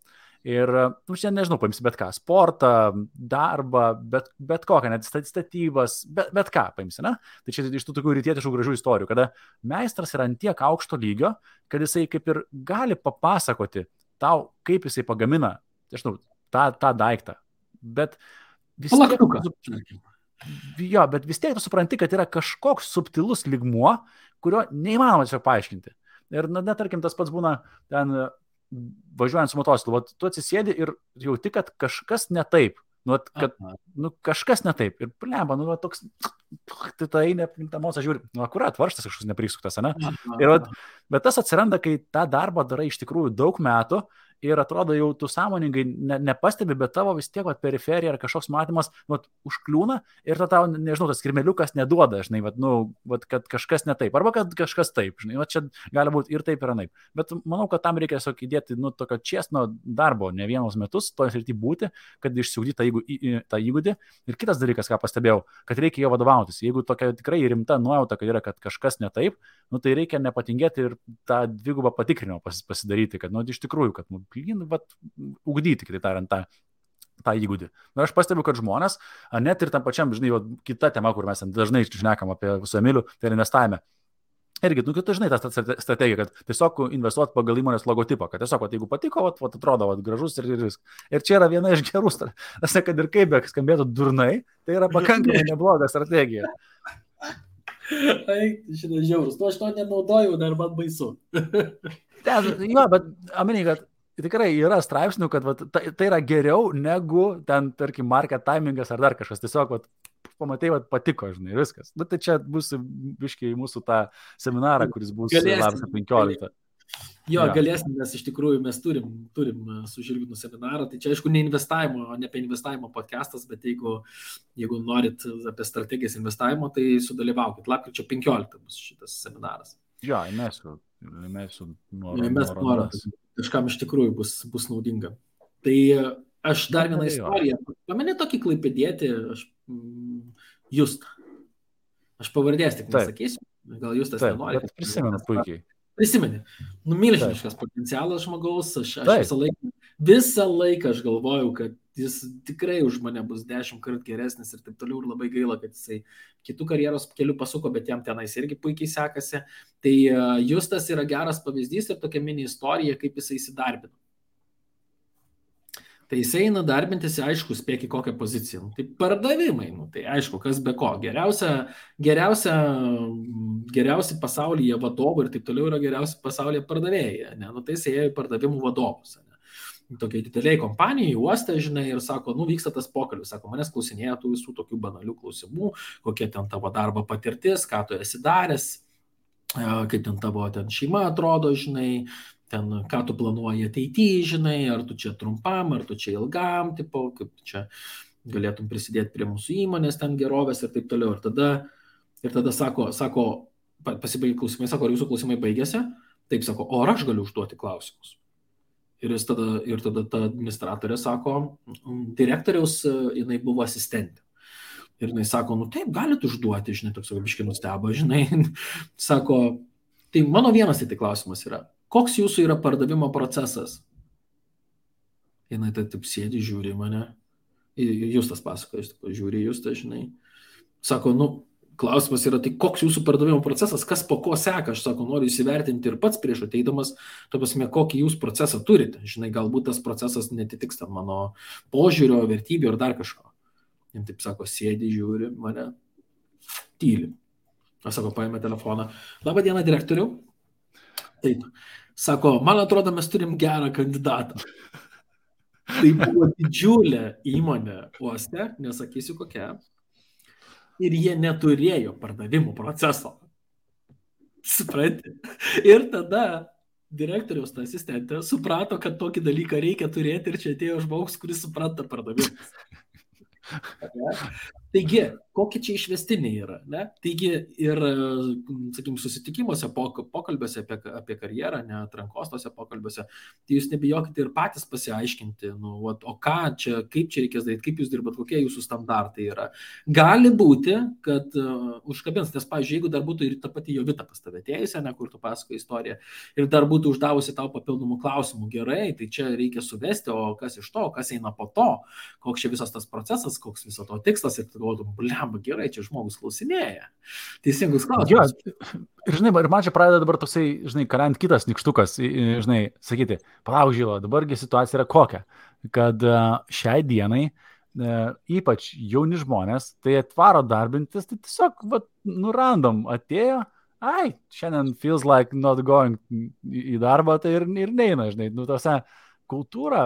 Ir, nu, čia nežinau, paimsi bet ką, sportą, darbą, bet, bet kokią, net statybas, bet, bet ką paimsi, ne? Tai čia iš tų tokių rytietiškų gražių istorijų, kada meistras yra ant tiek aukšto lygio, kad jisai kaip ir gali papasakoti tau, kaip jisai pagamina, nežinau, tą, tą daiktą. Bet vis tiek... Jo, bet vis tiek tu supranti, kad yra kažkoks subtilus ligmuo, kurio neįmanoma tiesiog paaiškinti. Ir, na, netarkim, tas pats būna ten važiuojant su motociklu, tu atsisėdi ir jauti, kad kažkas ne taip. Nu, kad, nu, kažkas ne taip. Ir, blemba, nu, toks, tai tai neapintamos, aš žiūriu, nu, akurat, varštas kažkoks neprisuktas, ne? Ir, bet tas atsiranda, kai tą darbą darai iš tikrųjų daug metų ir atrodo jau tu sąmoningai ne, nepastebi, bet tavo vis tiek vat, periferija ar kažkoks matymas vat, užkliūna ir tada tau, nežinau, tas kirmeliukas neduoda, žinai, vat, nu, vat, kad kažkas ne taip, arba kad kažkas taip, žinai, vat, čia gali būti ir taip, ir anaip. Bet manau, kad tam reikia tiesiog įdėti, nu, tokio česno darbo, ne vienus metus, to ir būti, kad išsiugdyti tą, įgūdį, tą įgūdį. Ir kitas dalykas, ką pastebėjau, kad reikia jo vadovautis. Jeigu tokia tikrai rimta nuojauta, kad yra, kad kažkas ne taip, nu, tai reikia nepatingėti ir tą dvigubą patikrinimą pasidaryti, kad, nu, iš tikrųjų, kad, nu, nu, vat, ugdyti, kitaip tariant, tą, tą įgūdį. Na, aš pastebiu, kad žmonės, net ir tam pačiam, žinai, va, kita tema, kur mes dažnai išnekam apie su Emiliu, tai investavime. Irgi, nu, tu žinai tą strategiją, kad tiesiog investuoti pagal įmonės logotipą, kad tiesiog, vat, jeigu patiko, vat, vat, atrodo vat, gražus ir, ir viskas. Ir čia yra viena iš gerų. Nes, kad ir kaip be skambėtų durnai, tai yra pakankamai nebloga strategija. Ai, šitas žiaurus. Nu, aš to nenaudojau, dar man baisu. Ten, jo, bet, aminai, kad tikrai yra straipsnių, kad vat, tai, tai yra geriau negu ten, tarkim, market timingas ar dar kažkas. Tiesiog, vat, pamatai, vat, patiko, žinai, viskas. Na, nu, tai čia bus biškiai mūsų tą seminarą, kuris bus lapkričio 15. Jo, ja. galėsim, nes iš tikrųjų mes turim, turim e, su Žilvinu seminarą. Tai čia, aišku, ne investavimo, ne apie investavimo podcastas, bet jeigu, jeigu norit apie strategijas investavimo, tai sudalyvaukit. Lapkričio 15 bus šitas seminaras. Jo, ja, įmesiu, įmesiu nuorodą. Mes nuorodą kažkam iš tikrųjų bus, bus naudinga. Tai aš dar vieną istoriją. Pamenė tokį klaipėdėti, aš mm, just. Aš pavardės tik nesakysiu, gal jūs tas nenori. Prisimenu puikiai. Prisimeni. Nu, milžiniškas potencialas žmogaus, aš, aš visą laiką, visą laiką aš galvojau, kad jis tikrai už mane bus dešimt kartų geresnis ir taip toliau ir labai gaila, kad jisai kitų karjeros kelių pasuko, bet jam tenais irgi puikiai sekasi. Tai e, Justas yra geras pavyzdys ir tokia mini istorija, kaip jisai įsidarbino. Tai jisai eina darbintis, aišku, spėk į kokią poziciją. Nu, tai pardavimai, nu, tai aišku, kas be ko. Geriausia, geriausia, geriausi pasaulyje vadovai ir taip toliau yra geriausi pasaulyje pardavėjai. Ne? Nu, tai jisai ėjo į pardavimų vadovus. Ne? Tokiai dideliai kompanijai, uostą, žinai, ir sako, nu, vyksta tas pokalbis, sako, manęs klausinėja tų visų tokių banalių klausimų, kokia ten tavo darbo patirtis, ką tu esi daręs, kaip ten tavo ten šeima atrodo, žinai, ten, ką tu planuoji ateityje, žinai, ar tu čia trumpam, ar tu čia ilgam, tipo, kaip čia galėtum prisidėti prie mūsų įmonės ten gerovės ir taip toliau. Ir tada, ir tada sako, sako pasibaigė klausimai, sako, ar jūsų klausimai baigėsi? Taip sako, o ar aš galiu užduoti klausimus? Ir, tada, ir tada ta administratorė sako, direktoriaus jinai buvo asistentė. Ir jinai sako, nu taip, galit užduoti, žinai, toks biškai nustebo, žinai. sako, tai mano vienas tai, tai klausimas yra, Koks jūsų yra pardavimo procesas? Jinai tai taip sėdi, žiūri mane. Jūs tas pasakojas, žiūri jūs tai, žinai. Sako, nu, klausimas yra, tai koks jūsų pardavimo procesas, kas po ko seka, aš sako, noriu įsivertinti ir pats prieš ateidamas, to pasme, kokį jūs procesą turite. Žinai, galbūt tas procesas netitiks tam mano požiūrio, vertybių ar dar kažko. Jis taip sako, sėdi, žiūri mane, tyli. Aš sako, paėmė telefoną. Labą dieną, direktoriu. Taip. Sako, man atrodo, mes turim gerą kandidatą. Tai buvo didžiulė įmonė uoste, nesakysiu kokia. Ir jie neturėjo pardavimų proceso. Supranti? Ir tada direktoriaus ta asistentė suprato, kad tokį dalyką reikia turėti ir čia atėjo žmogus, kuris supranta pardavimus. Taigi, kokie čia išvestiniai yra. Ne? Taigi ir, sakykime, susitikimuose, pokalbiuose apie, apie karjerą, ne atrankos tose pokalbiuose, tai jūs nebijokite ir patys pasiaiškinti, nu, vat, o ką čia, kaip čia reikės daryti, kaip jūs dirbat, kokie jūsų standartai yra. Gali būti, kad uh, užkabins, nes, pavyzdžiui, jeigu dar būtų ir ta pati Jovita pas tave atėjusi, ne kur tu pasako istoriją, ir dar būtų uždavusi tau papildomų klausimų, gerai, tai čia reikia suvesti, o kas iš to, kas eina po to, koks čia visas tas procesas, koks viso to tikslas ir galvotum, blemba, gerai, čia žmogus klausinėja. Teisingus klausimus. Ja, ir žinai, ir man čia pradeda dabar toksai, žinai, kariant kitas nikštukas, žinai, sakyti, palaužylo, dabargi situacija yra kokia, kad e, šiai dienai e, ypač jauni žmonės, tai atvaro darbintis, tai tiesiog, va, nurandom, atėjo, ai, šiandien feels like not going į darbą, tai ir, ir neina, žinai, nu, tose, kultūra,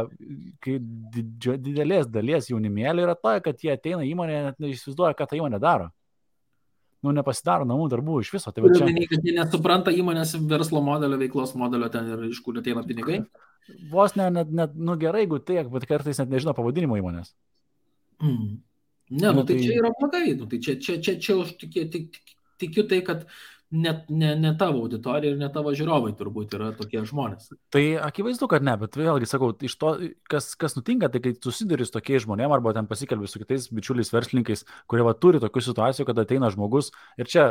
kai didžio, didelės dalies jaunimėlį yra ta, kad jie ateina į įmonę, net neįsivaizduoja, ką ta įmonė daro. Nu, nepasidaro namų darbų iš viso. Tai čia... Meni, kad jie nesupranta įmonės verslo modelio, veiklos modelio ten ir iš kur ateina pinigai. Vos ne, net, net, nu gerai, jeigu tiek, bet kartais net nežino pavadinimo įmonės. Mm. Ne, nu, nu tai, tai čia yra blogai. Nu, tai čia, čia, čia, čia aš tikiu, tik, tikiu tai, kad ne, ne, ne tavo auditorija ir ne tavo žiūrovai turbūt yra tokie žmonės. Tai akivaizdu, kad ne, bet vėlgi sakau, iš to, kas, kas nutinka, tai kai susiduri su tokiais žmonėmis arba ten pasikalbė su kitais bičiuliais verslininkais, kurie va, turi tokių situacijų, kad ateina žmogus ir čia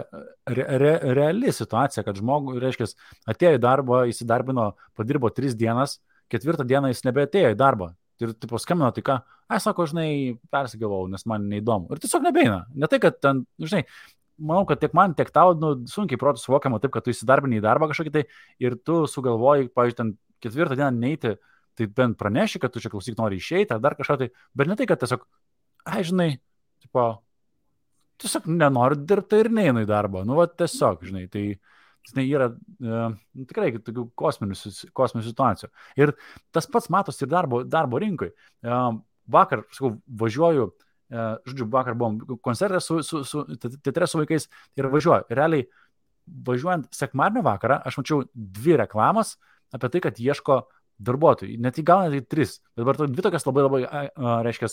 re, re, reali situacija, kad žmogus, reiškia, atėjo į darbą, įsidarbino, padirbo tris dienas, ketvirtą dieną jis nebeatėjo į darbą. Ir tipo skambino, tai ką, aš sako, žinai, persigalvau, nes man neįdomu. Ir tiesiog nebeina. Ne tai, kad ten, žinai, manau, kad tiek man, tiek tau, nu, sunkiai protų suvokiama taip, kad tu įsidarbini į darbą kažkokį tai ir tu sugalvoji, pavyzdžiui, ten ketvirtą dieną neiti, tai bent praneši, kad tu čia klausyk nori išeiti ar dar kažką tai, bet ne tai, kad tiesiog, ai, žinai, tipo, tiesiog nenoriu dirbti ir neinu į darbą, nu, va, tiesiog, žinai, tai, tai yra e, nu, tikrai tokių kosminių, kosminių situacijų. Ir tas pats matosi ir darbo, darbo rinkoje. Vakar, sakau, važiuoju, žodžiu, vakar buvom koncerte su, su, su teatre su vaikais ir važiuoju. Realiai, važiuojant sekmadienio vakarą, aš mačiau dvi reklamas apie tai, kad ieško darbuotojų. Net į gal net į tris. Dabar dvi tokias labai labai, reiškia,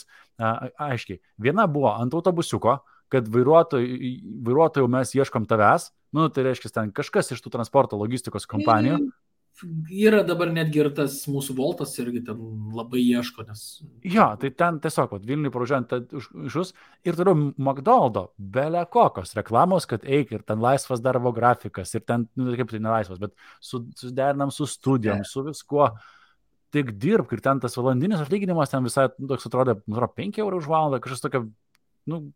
aiškiai. Viena buvo ant autobusiuko, kad vairuotojų, vairuotojų mes ieškom tavęs, nu, tai reiškia, ten kažkas iš tų transporto logistikos kompanijų yra dabar netgi ir tas mūsų voltas irgi ten labai ieško, nes. Jo, tai ten tiesiog, vat, Vilniui pravažiuojant už, už ir turiu McDonald'o, belė kokios reklamos, kad eik ir ten laisvas darbo grafikas, ir ten, nu, kaip tai nelaisvas, bet su, suderinam su studijom, su viskuo. Tik dirbk ir ten tas valandinis atlyginimas ten visai, nu, toks atrodė, nu, 5 eurų už valandą, kažkas tokio, nu,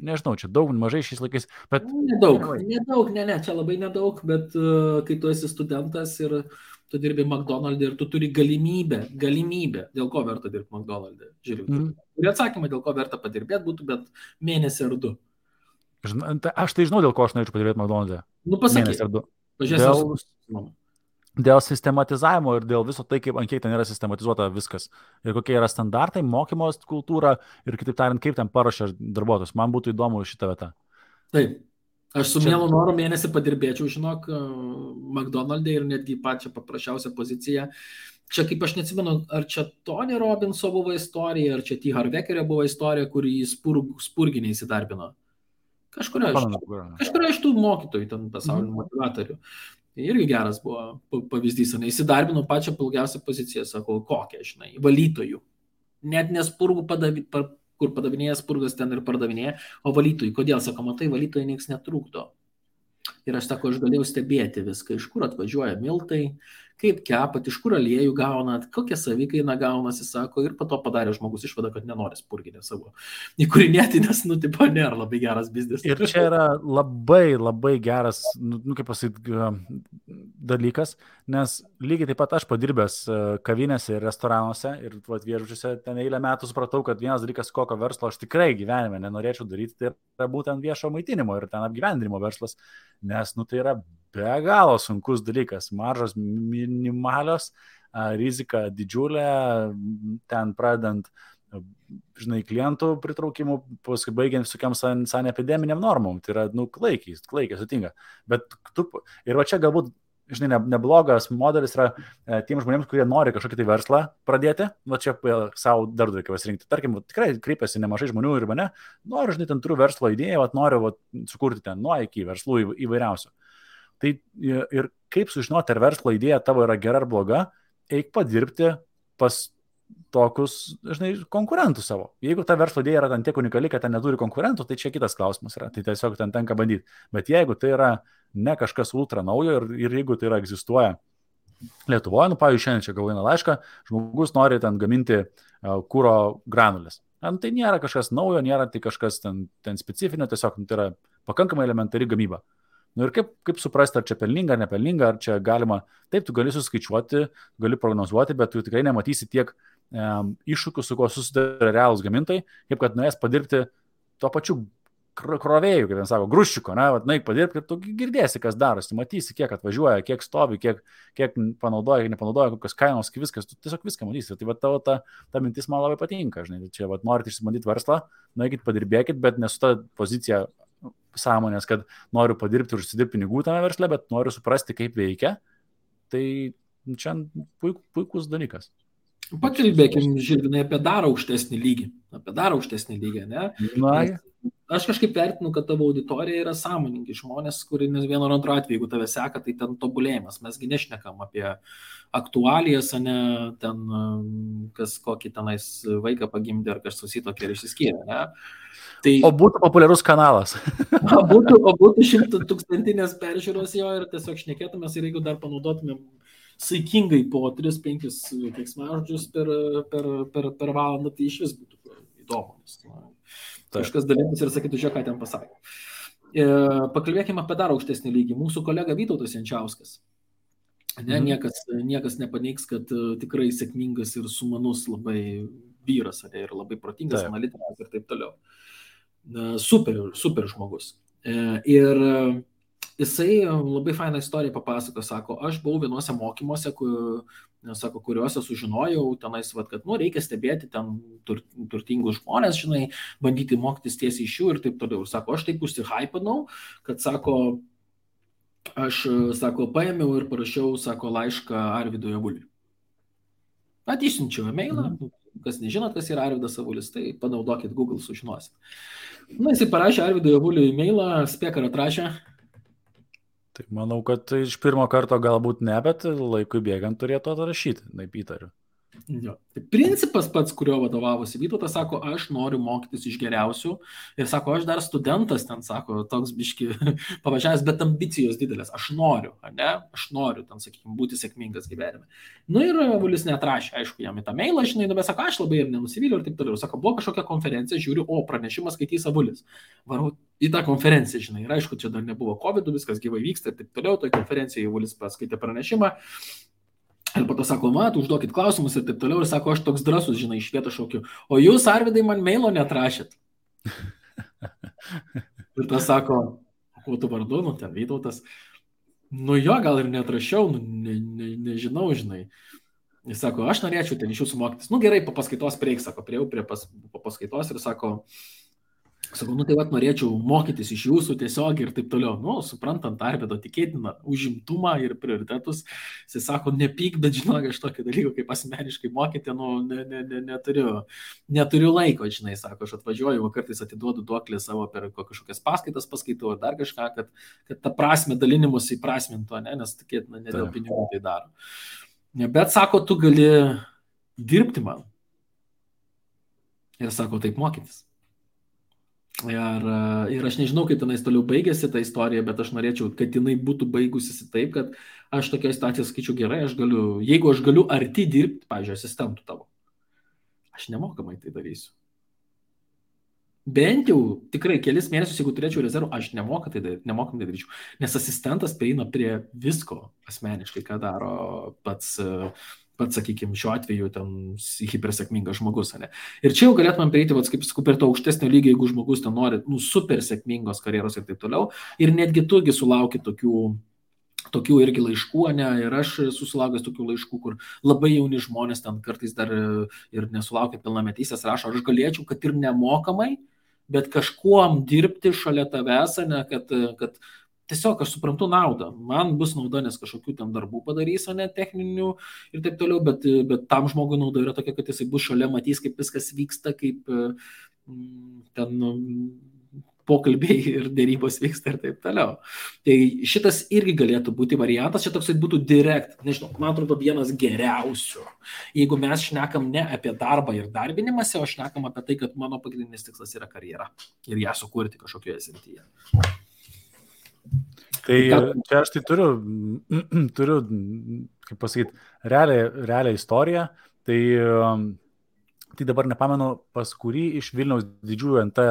nežinau, čia daug, mažai šiais laikais, bet... Nu, nedaug, nedaug, ne, ne, čia labai nedaug, bet uh, kai tu esi studentas ir tu dirbi McDonald's ir tu turi galimybę, galimybę, dėl ko verta dirbti McDonald's. Žiūrėk, mm. turi atsakymą, dėl ko verta padirbėti, būtų bet mėnesį ar du. Tai aš tai žinau, dėl ko aš norėčiau padirbėti McDonald's. Nu, pasakyk. Mėnesį ar du. Pažiūrėsiu. Dėl dėl sistematizavimo ir dėl viso tai, kaip, ant kiek ten yra sistematizuota viskas. Ir kokie yra standartai, mokymos kultūra ir kitaip tariant, kaip ten paruošia darbuotojus. Man būtų įdomu šitą vietą. Taip. Aš su mielu noru mėnesį padirbėčiau, žinok, McDonald'e ir netgi pačią paprasčiausią poziciją. Čia kaip aš neatsimenu, ar čia Tony Robinso buvo istorija, ar čia T. Harvekerio buvo istorija, kur jį spurg, spurginiai įsidarbino. Kažkuria iš, kažkuria iš tų mokytojų, ten pasaulio mm. motivatorių. Tai irgi geras buvo pavyzdys, ne įsidarbino pačią pilgiausią poziciją, sakau, kokią, žinai, valytojų. Net nespurgų padavi, kur padavinėja spurgas ten ir pardavinėja, o valytojų. Kodėl, sako, matai, valytojai niekas netrukdo. Ir aš sako, aš galėjau stebėti viską, iš kur atvažiuoja miltai, kaip kepat, iš kur aliejų gaunat, kokią savikaina gaunasi, sako, ir po to padarė žmogus išvadą, kad nenori spurginę savo įkūrinėti, nes, nu, tipo, nėra labai geras biznis. Ir čia yra labai, labai geras, nu, nu kaip pasakyti, dalykas, nes lygiai taip pat aš padirbęs e, kavinėse ir restoranuose ir viešbučiuose ten eilę metų supratau, kad vienas dalykas, kokio verslo aš tikrai gyvenime nenorėčiau daryti, tai yra būtent viešo maitinimo ir ten apgyvendinimo verslas, nes, nu, tai yra be galo sunkus dalykas, maržos minimalios, rizika didžiulė, ten pradedant, žinai, klientų pritraukimu, paskui baigiant visokiam san, san epideminiam normom, tai yra, nu, klaikiai, klaikiai sutinka. Bet tu, ir va čia galbūt žinai, ne, neblogas modelis yra e, tiem žmonėms, kurie nori kažkokį tai verslą pradėti, va čia savo dar reikia pasirinkti. Tarkim, tikrai kreipiasi nemažai žmonių ir mane, noriu, žinai, ten turiu verslo idėją, va, noriu va, sukurti ten nuo iki verslų įvairiausių. Tai ir kaip sužinoti, ar verslo idėja tavo yra gera ar bloga, eik padirbti pas tokius, žinai, konkurentus savo. Jeigu ta verslo idėja yra ten tiek unikali, kad ten neturi konkurentų, tai čia kitas klausimas yra. Tai tiesiog ten tenka bandyti. Bet jeigu tai yra ne kažkas ultra naujo ir, ir jeigu tai yra egzistuoja Lietuvoje, nu, pavyzdžiui, šiandien čia gavau vieną laišką, žmogus nori ten gaminti uh, kūro granulės. Nu, tai nėra kažkas naujo, nėra tai kažkas ten, ten specifinio, tiesiog nu, tai yra pakankamai elementari gamyba. Nu ir kaip, kaip suprasti, ar čia pelninga ar nepelninga, ar čia galima, taip, tu gali suskaičiuoti, gali prognozuoti, bet tu tikrai nematysi tiek um, iššūkių, su kuo susiduria realūs gamintojai, kaip kad nuėjęs padirbti tuo pačiu krovėjų, kaip jis sako, gruščiuko, na, vat, naik padirbti ir tu girdėsi, kas darosi, matysi, kiek atvažiuoja, kiek stovi, kiek, kiek panaudoja, kiek nepanaudoja, kokios kainos, viskas, tu tiesiog viską matysi. Tai va tavo ta, ta mintis man labai patinka, žinai, čia va norite išsibandyti verslą, nueikit padirbėkit, bet nesu ta pozicija sąmonės, kad noriu padirbti ir užsidirbti pinigų tame versle, bet noriu suprasti, kaip veikia. Tai čia puik, puikus dalykas. Pakalbėkim, Žilvinai, apie dar aukštesnį lygį. Apie dar aukštesnį lygį, ne? Na, aš kažkaip vertinu, kad tavo auditorija yra sąmoningi žmonės, kurie vieno ar antro atveju, jeigu tave seka, tai ten tobulėjimas. Mesgi nešnekam apie aktualijas, ne ten, kas kokį tenais vaiką pagimdė ar kažkas susitokė ir išsiskyrė. Ne? Tai, o būtų populiarus kanalas. o būtų, o būtų šimtų tūkstantinės peržiūros jo ir tiesiog šnekėtumės ir jeigu dar panaudotumėm saikingai po 3-5 keiksmažodžius per, per, per, per valandą, tai iš vis būtų įdomu. Kažkas dalykas ir sakytų, žiūrėk, ką ten pasakė. E, pakalbėkime apie dar aukštesnį lygį. Mūsų kolega Vytautas Jančiauskas. Ne, mhm. niekas, niekas nepaneiks, kad uh, tikrai sėkmingas ir sumanus labai vyras, ne, ir labai protingas, analitikas ir taip toliau. Super, super žmogus. Uh, ir jisai labai fainą istoriją papasako, sako, aš buvau vienuose mokymuose, kur, sako, kuriuose sužinojau tenais, vat, kad, nu, reikia stebėti ten tur, turtingus žmonės, žinai, bandyti mokytis tiesiai iš jų ir taip toliau. Ir sako, aš taip užsihypanau, kad, sako, aš, sako, paėmiau ir parašiau, sako, laišką Arvidui Avuliui. Atysinčiau e-mailą, mhm. kas nežinot, kas yra Arvidas Avulis, tai panaudokit Google, sužinosit. Na, jisai parašė Arvidui Avuliui e-mailą, spėkar atrašė, Tai manau, kad iš pirmo karto galbūt ne, bet laikui bėgant turėtų atrašyti, taip įtariu. Jo. Tai principas pats, kurio vadovavosi Vytautas, sako, aš noriu mokytis iš geriausių ir sako, aš dar studentas ten, sako, toks biški pavažiavęs, bet ambicijos didelės, aš noriu, ne, aš noriu, ten, sakykime, būti sėkmingas gyvenime. Na nu, ir Vulis netrašė, aišku, jam į tą mailą, žinai, nu, bet sako, aš labai ir nenusivyliau ir taip toliau. Sako, buvo kažkokia konferencija, žiūriu, o pranešimas skaitys Avulis. Varau į tą konferenciją, žinai, ir aišku, čia dar nebuvo COVID, viskas gyvai vyksta ir taip toliau, toje konferencijoje Vulis paskaitė pranešimą. Ir po to sako, mat, užduokit klausimus ir taip toliau. Ir sako, aš toks drasus, žinai, iš vietos šaukiu. O jūs, Arvidai, man mailo netrašėt. ir tas sako, kuo tu vardu, nu, ten Vytautas. Nu jo, gal ir netrašiau, nu, ne, ne, nežinau, žinai. Jis sako, aš norėčiau ten iš jūsų mokytis. Nu gerai, po paskaitos prieiks, sako, prieau prie pas, po paskaitos ir sako, Sakau, nu tai vad norėčiau mokytis iš jūsų tiesiog ir taip toliau. Nu, suprantant Arvido tikėtiną užimtumą ir prioritetus, jis sako, nepyk, bet žinok, aš tokį dalyką kaip asmeniškai mokyti, nu, ne, ne, ne, neturiu, neturiu laiko, žinai, sako, aš atvažiuoju, o kartais atiduodu duoklį savo per kažkokias paskaitas paskaitau ar dar kažką, kad, kad ta prasme dalinimus įprasmintų, ne, nes tikėtina, ne dėl pinigų tai daro. Bet sako, tu gali dirbti man. Ir sako, taip mokytis. Ir, ir aš nežinau, kaip tenais toliau baigėsi ta istorija, bet aš norėčiau, kad jinai būtų baigusi taip, kad aš tokia situacija skaičiu gerai, aš galiu, jeigu aš galiu arti dirbti, pavyzdžiui, asistentų tavo, aš nemokamai tai darysiu. Bent jau tikrai kelis mėnesius, jeigu turėčiau rezervų, aš nemokamai tai, nemokamai tai daryčiau. Nes asistentas prieina prie visko asmeniškai, ką daro pats pats, sakykime, šiuo atveju ten hipersėkmingas žmogus. Ne? Ir čia jau galėtumėm prieiti, vat, kaip sakau, per to aukštesnio lygio, jeigu žmogus ten nori, nu, super sėkmingos karjeros ir taip toliau. Ir netgi tugi sulauki tokių tokių irgi laiškų, ne, ir aš susilaukęs tokių laiškų, kur labai jauni žmonės ten kartais dar ir nesulaukia pilnametystės rašo, aš galėčiau, kad ir nemokamai, bet kažkuom dirbti šalia tavęs, ne, kad, kad tiesiog aš suprantu naudą. Man bus nauda, nes kažkokių ten darbų padarys, o ne techninių ir taip toliau, bet, bet tam žmogui nauda yra tokia, kad jisai bus šalia, matys, kaip viskas vyksta, kaip mm, ten pokalbiai ir dėrybos vyksta ir taip toliau. Tai šitas irgi galėtų būti variantas, čia toksai būtų direkt, nežinau, man atrodo, vienas geriausių. Jeigu mes šnekam ne apie darbą ir darbinimąsi, o šnekam apie tai, kad mano pagrindinis tikslas yra karjera ir ją sukurti kažkokioje srityje. Tai čia aš tai turiu, turiu kaip pasakyti, realią, realią istoriją. Tai um, tai dabar nepamenu, pas kurį iš Vilniaus didžiųjų NT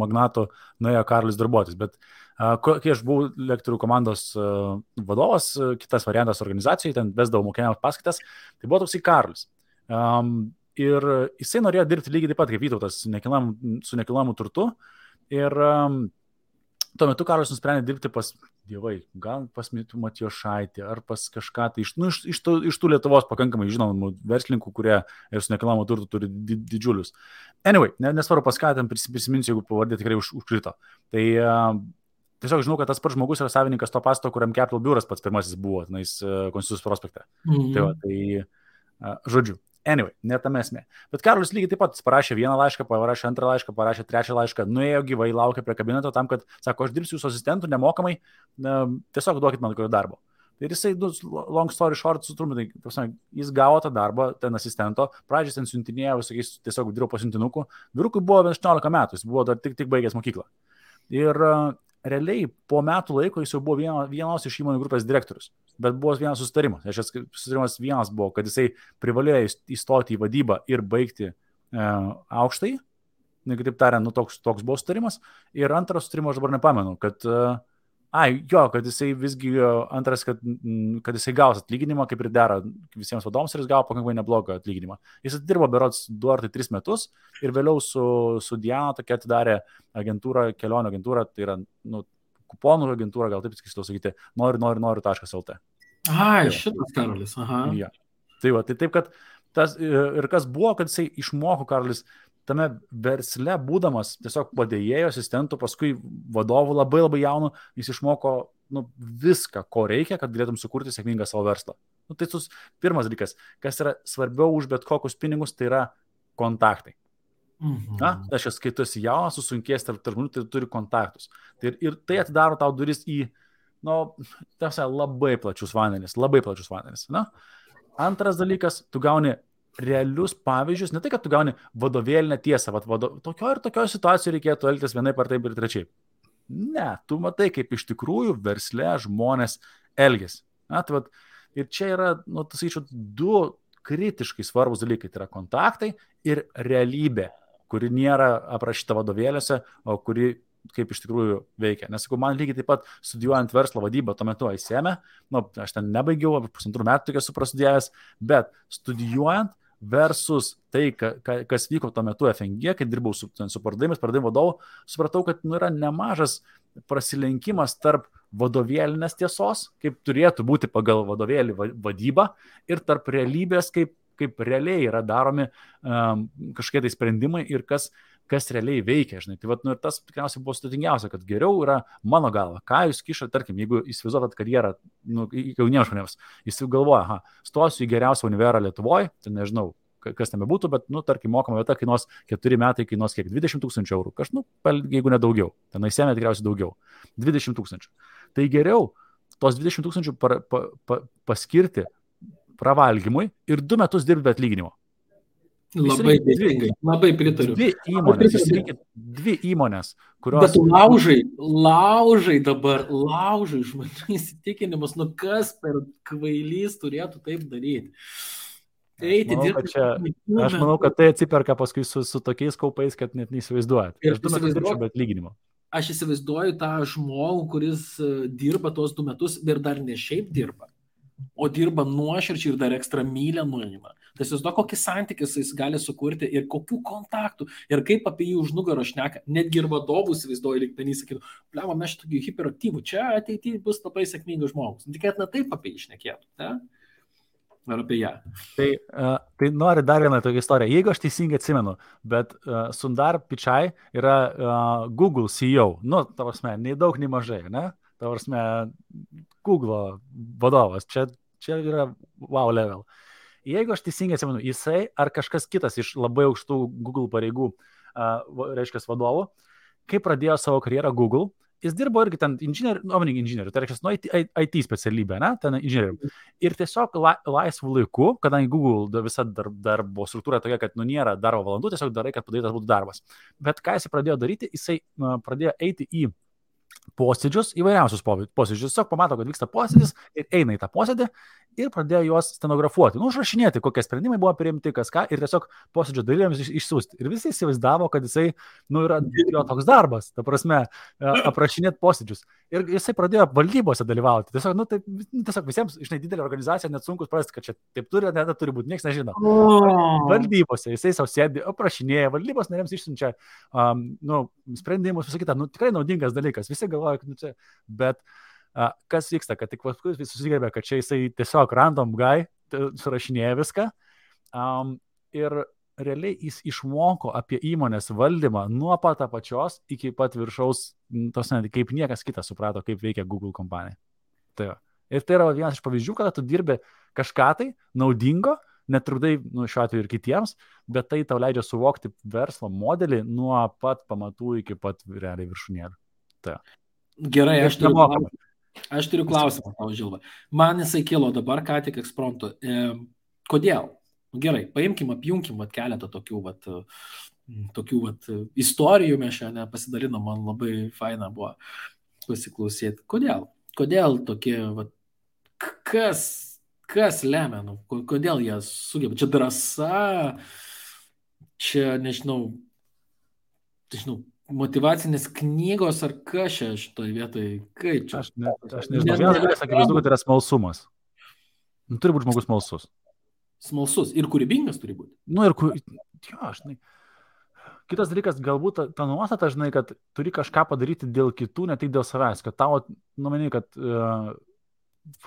magnato nuėjo Karlis darbuotis, bet kai aš buvau lektorių komandos vadovas, kitas variantas organizacijai, ten vesdavau mokiniams paskaitas, tai buvo toksai Karlis. Ir jisai norėjo dirbti lygiai taip pat kaip Vytautas nekilnam, su nekilnojamu turtu. Ir um, tuo metu Karolis nusprendė dirbti pas dievai, gal pas Matijo Šaitį ar pas kažką tai iš, nu, iš, iš, tų, iš tų Lietuvos pakankamai žinomų verslininkų, kurie ir su nekilnojamo turtu turi di, didžiulius. Anyway, nesvarbu pas ką ten prisiminsiu, jeigu pavardė tikrai už, užkrito. Tai uh, tiesiog žinau, kad tas pats žmogus yra savininkas to pasto, kuriam Capital biuras pats pirmasis buvo, tenais uh, Konstitucijos prospekte. Mm -hmm. Tai, va, tai uh, žodžiu, Anyway, netame esmė. Bet Karolis lygiai taip pat parašė vieną laišką, parašė antrą laišką, parašė trečią laišką, nuėjo gyvai, laukė prie kabineto tam, kad, sako, aš dirbsiu jūsų asistentų nemokamai, na, tiesiog duokit man kokio darbo. Ir jisai, nu, long story short, sutrumpintai, jis gavo tą darbą, ten asistento, pradžiai ten siuntinėjo, visokiais, tiesiog dirbo pasiuntinuku. Vyrukui buvo 18 metų, jis buvo dar tik, tik baigęs mokyklą. Ir realiai po metų laiko jis jau buvo vieno, vienos iš įmonių grupės direktorius bet buvo vienas susitarimas. Aš susitarimas vienas buvo, kad jisai privalėjo įstoti į vadybą ir baigti e, aukštai. Kitaip tariant, nu, toks, toks buvo sutarimas. Ir antras sutarimas, aš dabar nepamenu, kad, e, ai, jo, kad jisai visgi, antras, kad, kad jisai gaus atlyginimą, kaip ir dera visiems vadovams, ir jis gavo pakankamai neblogą atlyginimą. Jis dirbo berots 2 ar 3 tai metus ir vėliau su, su Diana tokia atidarė agentūrą, kelionio agentūrą, tai yra, nu, kuponų agentūra, gal taip tiksliau sakyti, nori, nori, nori, taškas LT. Ai, tai šitas Karolis, aha. Ja. Tai va, tai taip, kad tas ir kas buvo, kad jisai išmoko Karolis tame versle, būdamas tiesiog padėjėjo asistentų, paskui vadovų labai labai jaunų, jis išmoko nu, viską, ko reikia, kad galėtum sukurti sėkmingą savo verslą. Nu, tai sus, pirmas dalykas, kas yra svarbiau už bet kokius pinigus, tai yra kontaktai. Mhm. Na, aš kai tu esi jaunas, susunkės tarp žmonių, tai turi kontaktus. Tai ir, ir tai atidaro tau duris į, na, nu, tiesa, labai plačius vandenis, labai plačius vandenis. Na. Antras dalykas, tu gauni realius pavyzdžius, ne tai, kad tu gauni vadovėlinę tiesą, vad, vado, tokio ir tokio situacijoje reikėtų elgtis vienaip ar taip ir trečiai. Ne, tu matai, kaip iš tikrųjų versle žmonės elgesi. Na, tai vad, ir čia yra, nu, tas įčiau, du kritiškai svarbus dalykai, tai yra kontaktai ir realybė kuri nėra aprašyta vadovėliuose, o kuri kaip iš tikrųjų veikia. Nes, sakau, man lygiai taip pat studijuojant verslo vadybą, tuo metu įsėmė, nu, aš ten nebaigiau, apie pusantrų metų tik esu prasidėjęs, bet studijuojant versus tai, ka, ka, kas vyko tuo metu FNG, kai dirbau su, su pardavimais, pardavimo vadovu, supratau, kad nu, yra nemažas prasilenkimas tarp vadovėlinės tiesos, kaip turėtų būti pagal vadovėlį vadybą, ir tarp realybės, kaip kaip realiai yra daromi um, kažkokie tai sprendimai ir kas, kas realiai veikia, žinai. Tai vat, nu, ir tas tikriausiai buvo sudėtingiausia, kad geriau yra mano galva, ką jūs kišate, tarkim, jeigu įsivaizduotat karjerą, nu, jauniems žmonėms, jis galvoja, aha, stosiu į geriausią univerą Lietuvoje, tai nežinau, kas ten bebūtų, bet, nu, tarkim, mokama vieta kainuos 4 metai, kainuos kiek 20 tūkstančių eurų, kažkaip, nu, jeigu ne daugiau, tenai sėmė tikriausiai daugiau, 20 tūkstančių. Tai geriau tos 20 tūkstančių pa, pa, pa, paskirti pravalgymui ir du metus dirbti be atlyginimo. Labai dėkingai, labai pritariu. Dvi įmonės, įsirinkit dvi įmonės, kurios. Bet laužai, laužai dabar, laužai žmonių įsitikinimus, nu kas per kvailys turėtų taip daryti. Eiti dirbti. Čia, aš manau, kad tai atsiperka paskui su, su tokiais kaupais, kad net neįsivaizduojat. Ir aš du metus dirbčiau be atlyginimo. Aš įsivaizduoju tą žmogų, kuris e, dirba tuos du metus ir dar ne šiaip dirba o dirba nuoširdžiai ir dar ekstra mylę nueina. Tai įsivaizduoju, kokį santykį jis gali sukurti ir kokių kontaktų ir kaip apie jį už nugarą šneka. Netgi ir vadovų įsivaizduoju, lyg ten įsakytų, blema, mes šitokį hiperaktyvų, čia ateityje bus labai sėkmingas žmogus. Tikėtina taip apie jį šnekėtų. Ne? Ar apie ją. Tai, uh, tai noriu dar vieną tokią istoriją. Jeigu aš teisingai atsimenu, bet uh, Sundar Pichai yra uh, Google CEO. Nu, tavasme, nei daug, nei mažai, ne? ta prasme, Google vadovas, čia, čia yra wow level. Jeigu aš teisingai atsimenu, jisai ar kažkas kitas iš labai aukštų Google pareigų, reiškia vadovų, kai pradėjo savo karjerą Google, jis dirbo irgi ten inžinierių, nuomonį inžinierių, tai reiškia, nu, IT, IT specialybė, ne, ten inžinierių. Ir tiesiog la, laisvų laikų, kadangi Google visa dar, darbo struktūra tokia, kad nu nėra darbo valandų, tiesiog darai, kad padarytas būtų darbas. Bet ką jisai pradėjo daryti, jisai pradėjo eiti į posėdžius, įvairiausius posėdžius. Tiesiog pamato, kad vyksta posėdis ir eina į tą posėdį ir pradėjo juos stenografuoti, nu, užrašinėti, kokie sprendimai buvo priimti, kas ką, ir tiesiog posėdžio dalyviams iš, išsiųsti. Ir visi įsivaizdavo, kad jisai, nu, yra jo toks darbas, ta prasme, aprašinėti posėdžius. Ir jisai pradėjo valdybose dalyvauti. Tiesiog, nu, taip, nu, tiesiog visiems, žinai, didelė organizacija, net sunku suprasti, kad čia taip turi, net turi būti, niekas nežino. Valdybose jisai savo sėdi, aprašinėja, valdybos nariams išsiunčia, um, nu, sprendimus, visą kitą, nu, tikrai naudingas dalykas. Visi galvoja, kad, nu, čia, bet uh, kas vyksta, kad tik paskui visi susigerbė, kad čia jisai tiesiog random guy surašinėja viską. Um, ir realiai jis išmoko apie įmonės valdymą nuo pat apačios iki pat viršaus, tos net kaip niekas kitas suprato, kaip veikia Google kompanija. Tai va. ir tai yra vienas iš pavyzdžių, kada tu dirbi kažką tai naudingo, netrukdai, nu, šiuo atveju ir kitiems, bet tai tau leidžia suvokti verslo modelį nuo pat pamatų iki pat realiai viršūnėlių. Tai. Gerai, aš turiu, Aš turiu klausimą tau, Žilva. Man jisai kilo dabar, ką tik ekspromptu. E, kodėl? Gerai, paimkim, apjungkim vat, keletą tokių, vat, tokių vat, istorijų mes šiandien pasidalinom, man labai faina buvo pasiklausyti. Kodėl? Kodėl tokie, vat, kas, kas lemia, nu, kodėl jie sugeba? Čia drąsa, čia, nežinau, nežinau, motivacinės knygos ar kas čia šitoje vietoje? Kaip čia? Aš, ne, aš nežinau. Vienas dalykas, akivaizdu, kad yra smalsumas. Nu, turi būti žmogus smalsus. Smalsus ir kūrybingas turi būti. Nu ir kur... Jo, aš žinai. Kitas dalykas, galbūt ta, ta nuostata, žinai, kad turi kažką padaryti dėl kitų, ne tik dėl savęs, kad tavo, nuomeni, kad uh,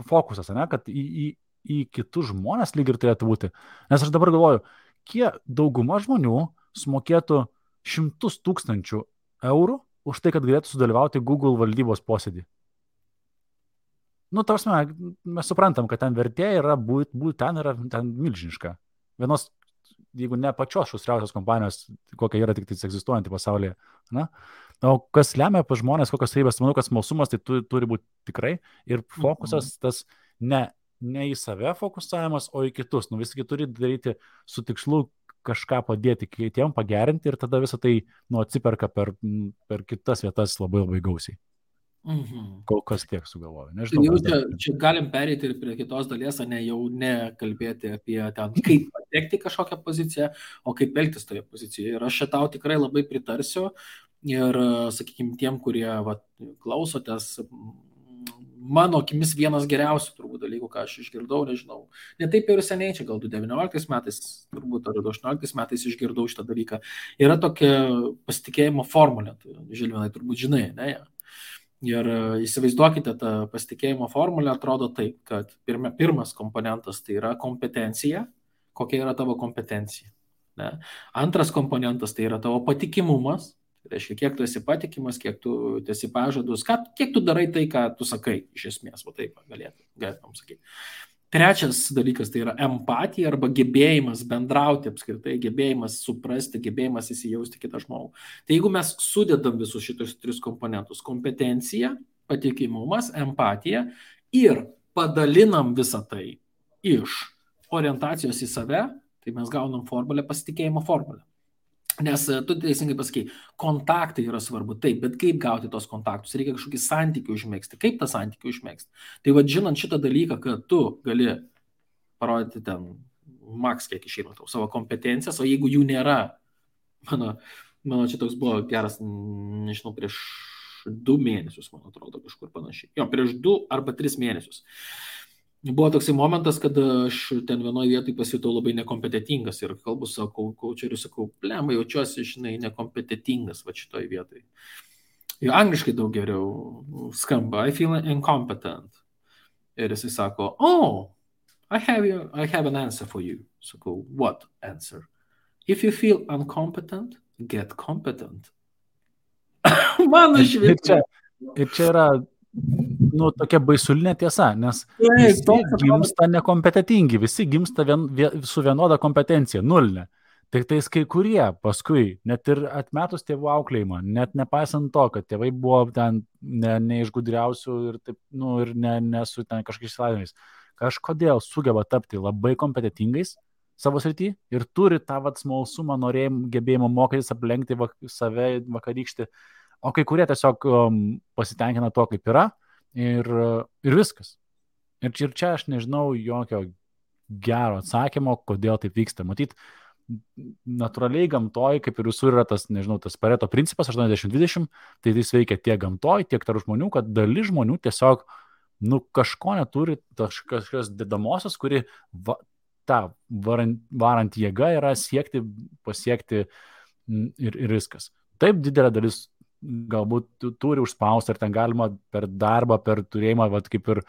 fokusas, ne, kad į, į, į kitus žmonės lyg ir turėtų būti. Nes aš dabar galvoju, kiek dauguma žmonių sumokėtų šimtus tūkstančių eurų už tai, kad galėtų sudalyvauti Google valdybos posėdį. Nu, tarsi, mes suprantam, kad ten vertė yra, būti būt ten yra ten milžiniška. Vienos, jeigu ne pačios šustriausios kompanijos, kokia yra tik tai egzistuojanti pasaulyje. Na? O kas lemia pa žmonės, kokios savybės, manau, kad smalsumas tai tu, turi būti tikrai ir fokusas mhm. tas ne, ne į save fokusavimas, o į kitus. Nu, visgi turi daryti su tikslu kažką padėti kitiem, pagerinti ir tada visą tai nu, atsiperka per, per kitas vietas labai labai gausiai. Mhm. Kol kas tiek sugalvoju. Nežinau. Jau čia, čia galim perėti ir prie kitos dalies, ne jau nekalbėti apie ten, kaip patekti kažkokią poziciją, o kaip elgtis toje pozicijoje. Ir aš šitau tikrai labai pritarsiu. Ir, sakykime, tiem, kurie va, klausotės, mano akimis vienas geriausių turbūt dalykų, ką aš išgirdau, nežinau. Ne taip ir seniai, čia gal 2019 metais, turbūt ar 2018 metais išgirdau šitą dalyką. Yra tokia pasitikėjimo formulė, tai, Žilvinai, turbūt žinai, ne? Ir e, įsivaizduokite, ta pasitikėjimo formulė atrodo taip, kad pirma, pirmas komponentas tai yra kompetencija, kokia yra tavo kompetencija. Ne? Antras komponentas tai yra tavo patikimumas, Tai reiškia, kiek tu esi patikimas, kiek tu esi pažadus, ką, kiek tu darai tai, ką tu sakai, iš esmės, o taip galėtum, sakyti. Trečias dalykas tai yra empatija arba gebėjimas bendrauti apskritai, gebėjimas suprasti, gebėjimas įsijausti kitą žmogų. Tai jeigu mes sudedam visus šitus tris komponentus - kompetencija, patikimumas, empatija ir padalinam visą tai iš orientacijos į save, tai mes gaunam formulę pasitikėjimo formulę. Nes e, tu teisingai pasakai, kontaktai yra svarbu, taip, bet kaip gauti tos kontaktus, reikia kažkokį santykių užmėgsti, kaip tą santykių užmėgsti. Tai vad žinant šitą dalyką, kad tu gali parodyti ten maks, kiek išeina tau savo kompetencijas, o jeigu jų nėra, mano, mano čia toks buvo geras, nežinau, prieš du mėnesius, man atrodo, kažkur panašiai. Jo, prieš du arba tris mėnesius. Uh, buvo toksai momentas, kad aš ten vienoje vietoje pasijutau labai nekompetitingas ir kalbu savo kočeriu, sakau, plemai, jaučiuosi, žinai, nekompetitingas va šitoje vietoje. Ir angliškai daug geriau skamba, I feel incompetent. Ir jisai sako, oh, I have, you, I have an answer for you. Sakau, what answer? If you feel incompetent, get competent. Man iš viso. Ir čia yra nu, tokia baisulinė tiesa, nes visi gimsta nekompetitingi, visi gimsta vien, vien, su vienoda kompetencija, nulinė. Tik tais kai kurie paskui, net ir atmetus tėvų auklėjimą, net nepaisant to, kad tėvai buvo ten ne, ne iš gudriausių ir, taip, nu, ir ne, nesu ten kažkokiais išsilavinimais, kažkodėl sugeba tapti labai kompetitingais savo srity ir turi tą vat smalsumą, norėjimą, gebėjimą mokytis aplenkti vak, save vakarykštį, o kai kurie tiesiog um, pasitenkina tuo, kaip yra ir, ir viskas. Ir čia, ir čia aš nežinau jokio gero atsakymo, kodėl taip vyksta. Matyt, natūraliai gamtoj, kaip ir visur yra tas, nežinau, tas pareto principas 80-20, tai jis veikia tiek gamtoj, tiek tarp žmonių, kad dalis žmonių tiesiog, nu, kažko neturi, kažkokios dedamosios, kuri va, ta varant, varant jėga yra siekti, pasiekti mm, ir, ir viskas. Taip didelė dalis galbūt tu turi užspausti, ar ten galima per darbą, per turėjimą, va, kaip ir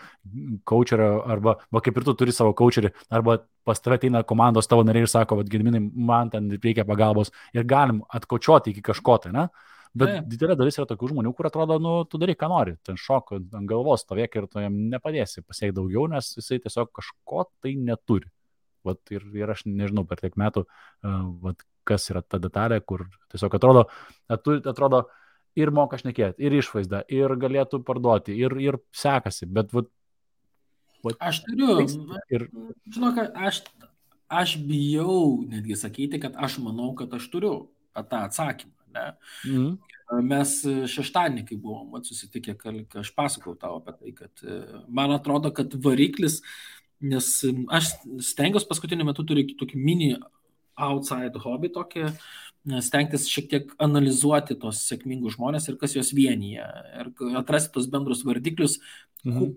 coacherio, arba va, kaip ir tu turi savo coacherį, arba pas tave ateina komandos tavo nariai ir sako, va, gediminai, man ten reikia pagalbos ir galim atkočioti iki kažko tai, ne? Bet Taip. didelė dalis yra tokių žmonių, kur atrodo, nu, tu daryk, ką nori, ten šok ant galvos stovėk ir tu jam nepadėsi pasiekti daugiau, nes jisai tiesiog kažko tai neturi. Vat ir, ir aš nežinau per tiek metų, uh, vat, kas yra ta detalė, kur tiesiog atrodo, atu- atrodo ir moka šnekėti, ir išvaizda, ir galėtų parduoti, ir, ir sekasi, bet vat, Aš turiu, ir žinok, aš, aš bijau netgi sakyti, kad aš manau, kad aš turiu tą atsakymą. Ne? mm, Mes šeštadienį, kai buvom vat, susitikę, aš pasakau tau apie tai, kad e, man atrodo, kad variklis, nes aš stengiuosi paskutiniu metu turiu tokį mini outside hobby, tokį stengtis šiek tiek analizuoti tos sėkmingus žmonės ir kas juos vienyje, ir atrasti tos bendrus vardiklius, mhm,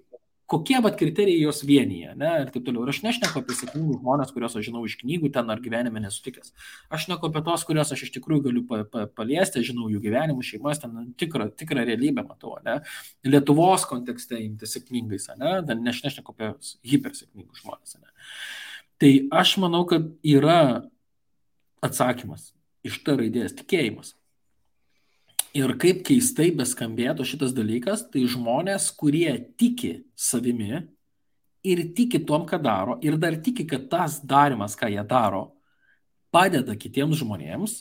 kokie vat kriterijai jos vienyje, ne, ir taip toliau. Ir aš nešneku apie sėkmingus žmonės, kuriuos aš žinau iš knygų ten ar gyvenime nesutikęs. Aš neku apie tos, kuriuos aš iš tikrųjų galiu pa, pa, paliesti, žinau jų gyvenimus, šeimas, ten tikrą, tikrą realybę matau, ne. Lietuvos kontekste imti sėkmingais, ne, ten nešneku apie hipersėkmingus žmonės, ne. Tai aš manau, kad yra atsakymas iš ta raidės tikėjimas. Ir kaip keistai beskambėtų šitas dalykas, tai žmonės, kurie tiki savimi ir tiki tom, ką daro, ir dar tiki, kad tas darimas, ką jie daro, padeda kitiems žmonėms,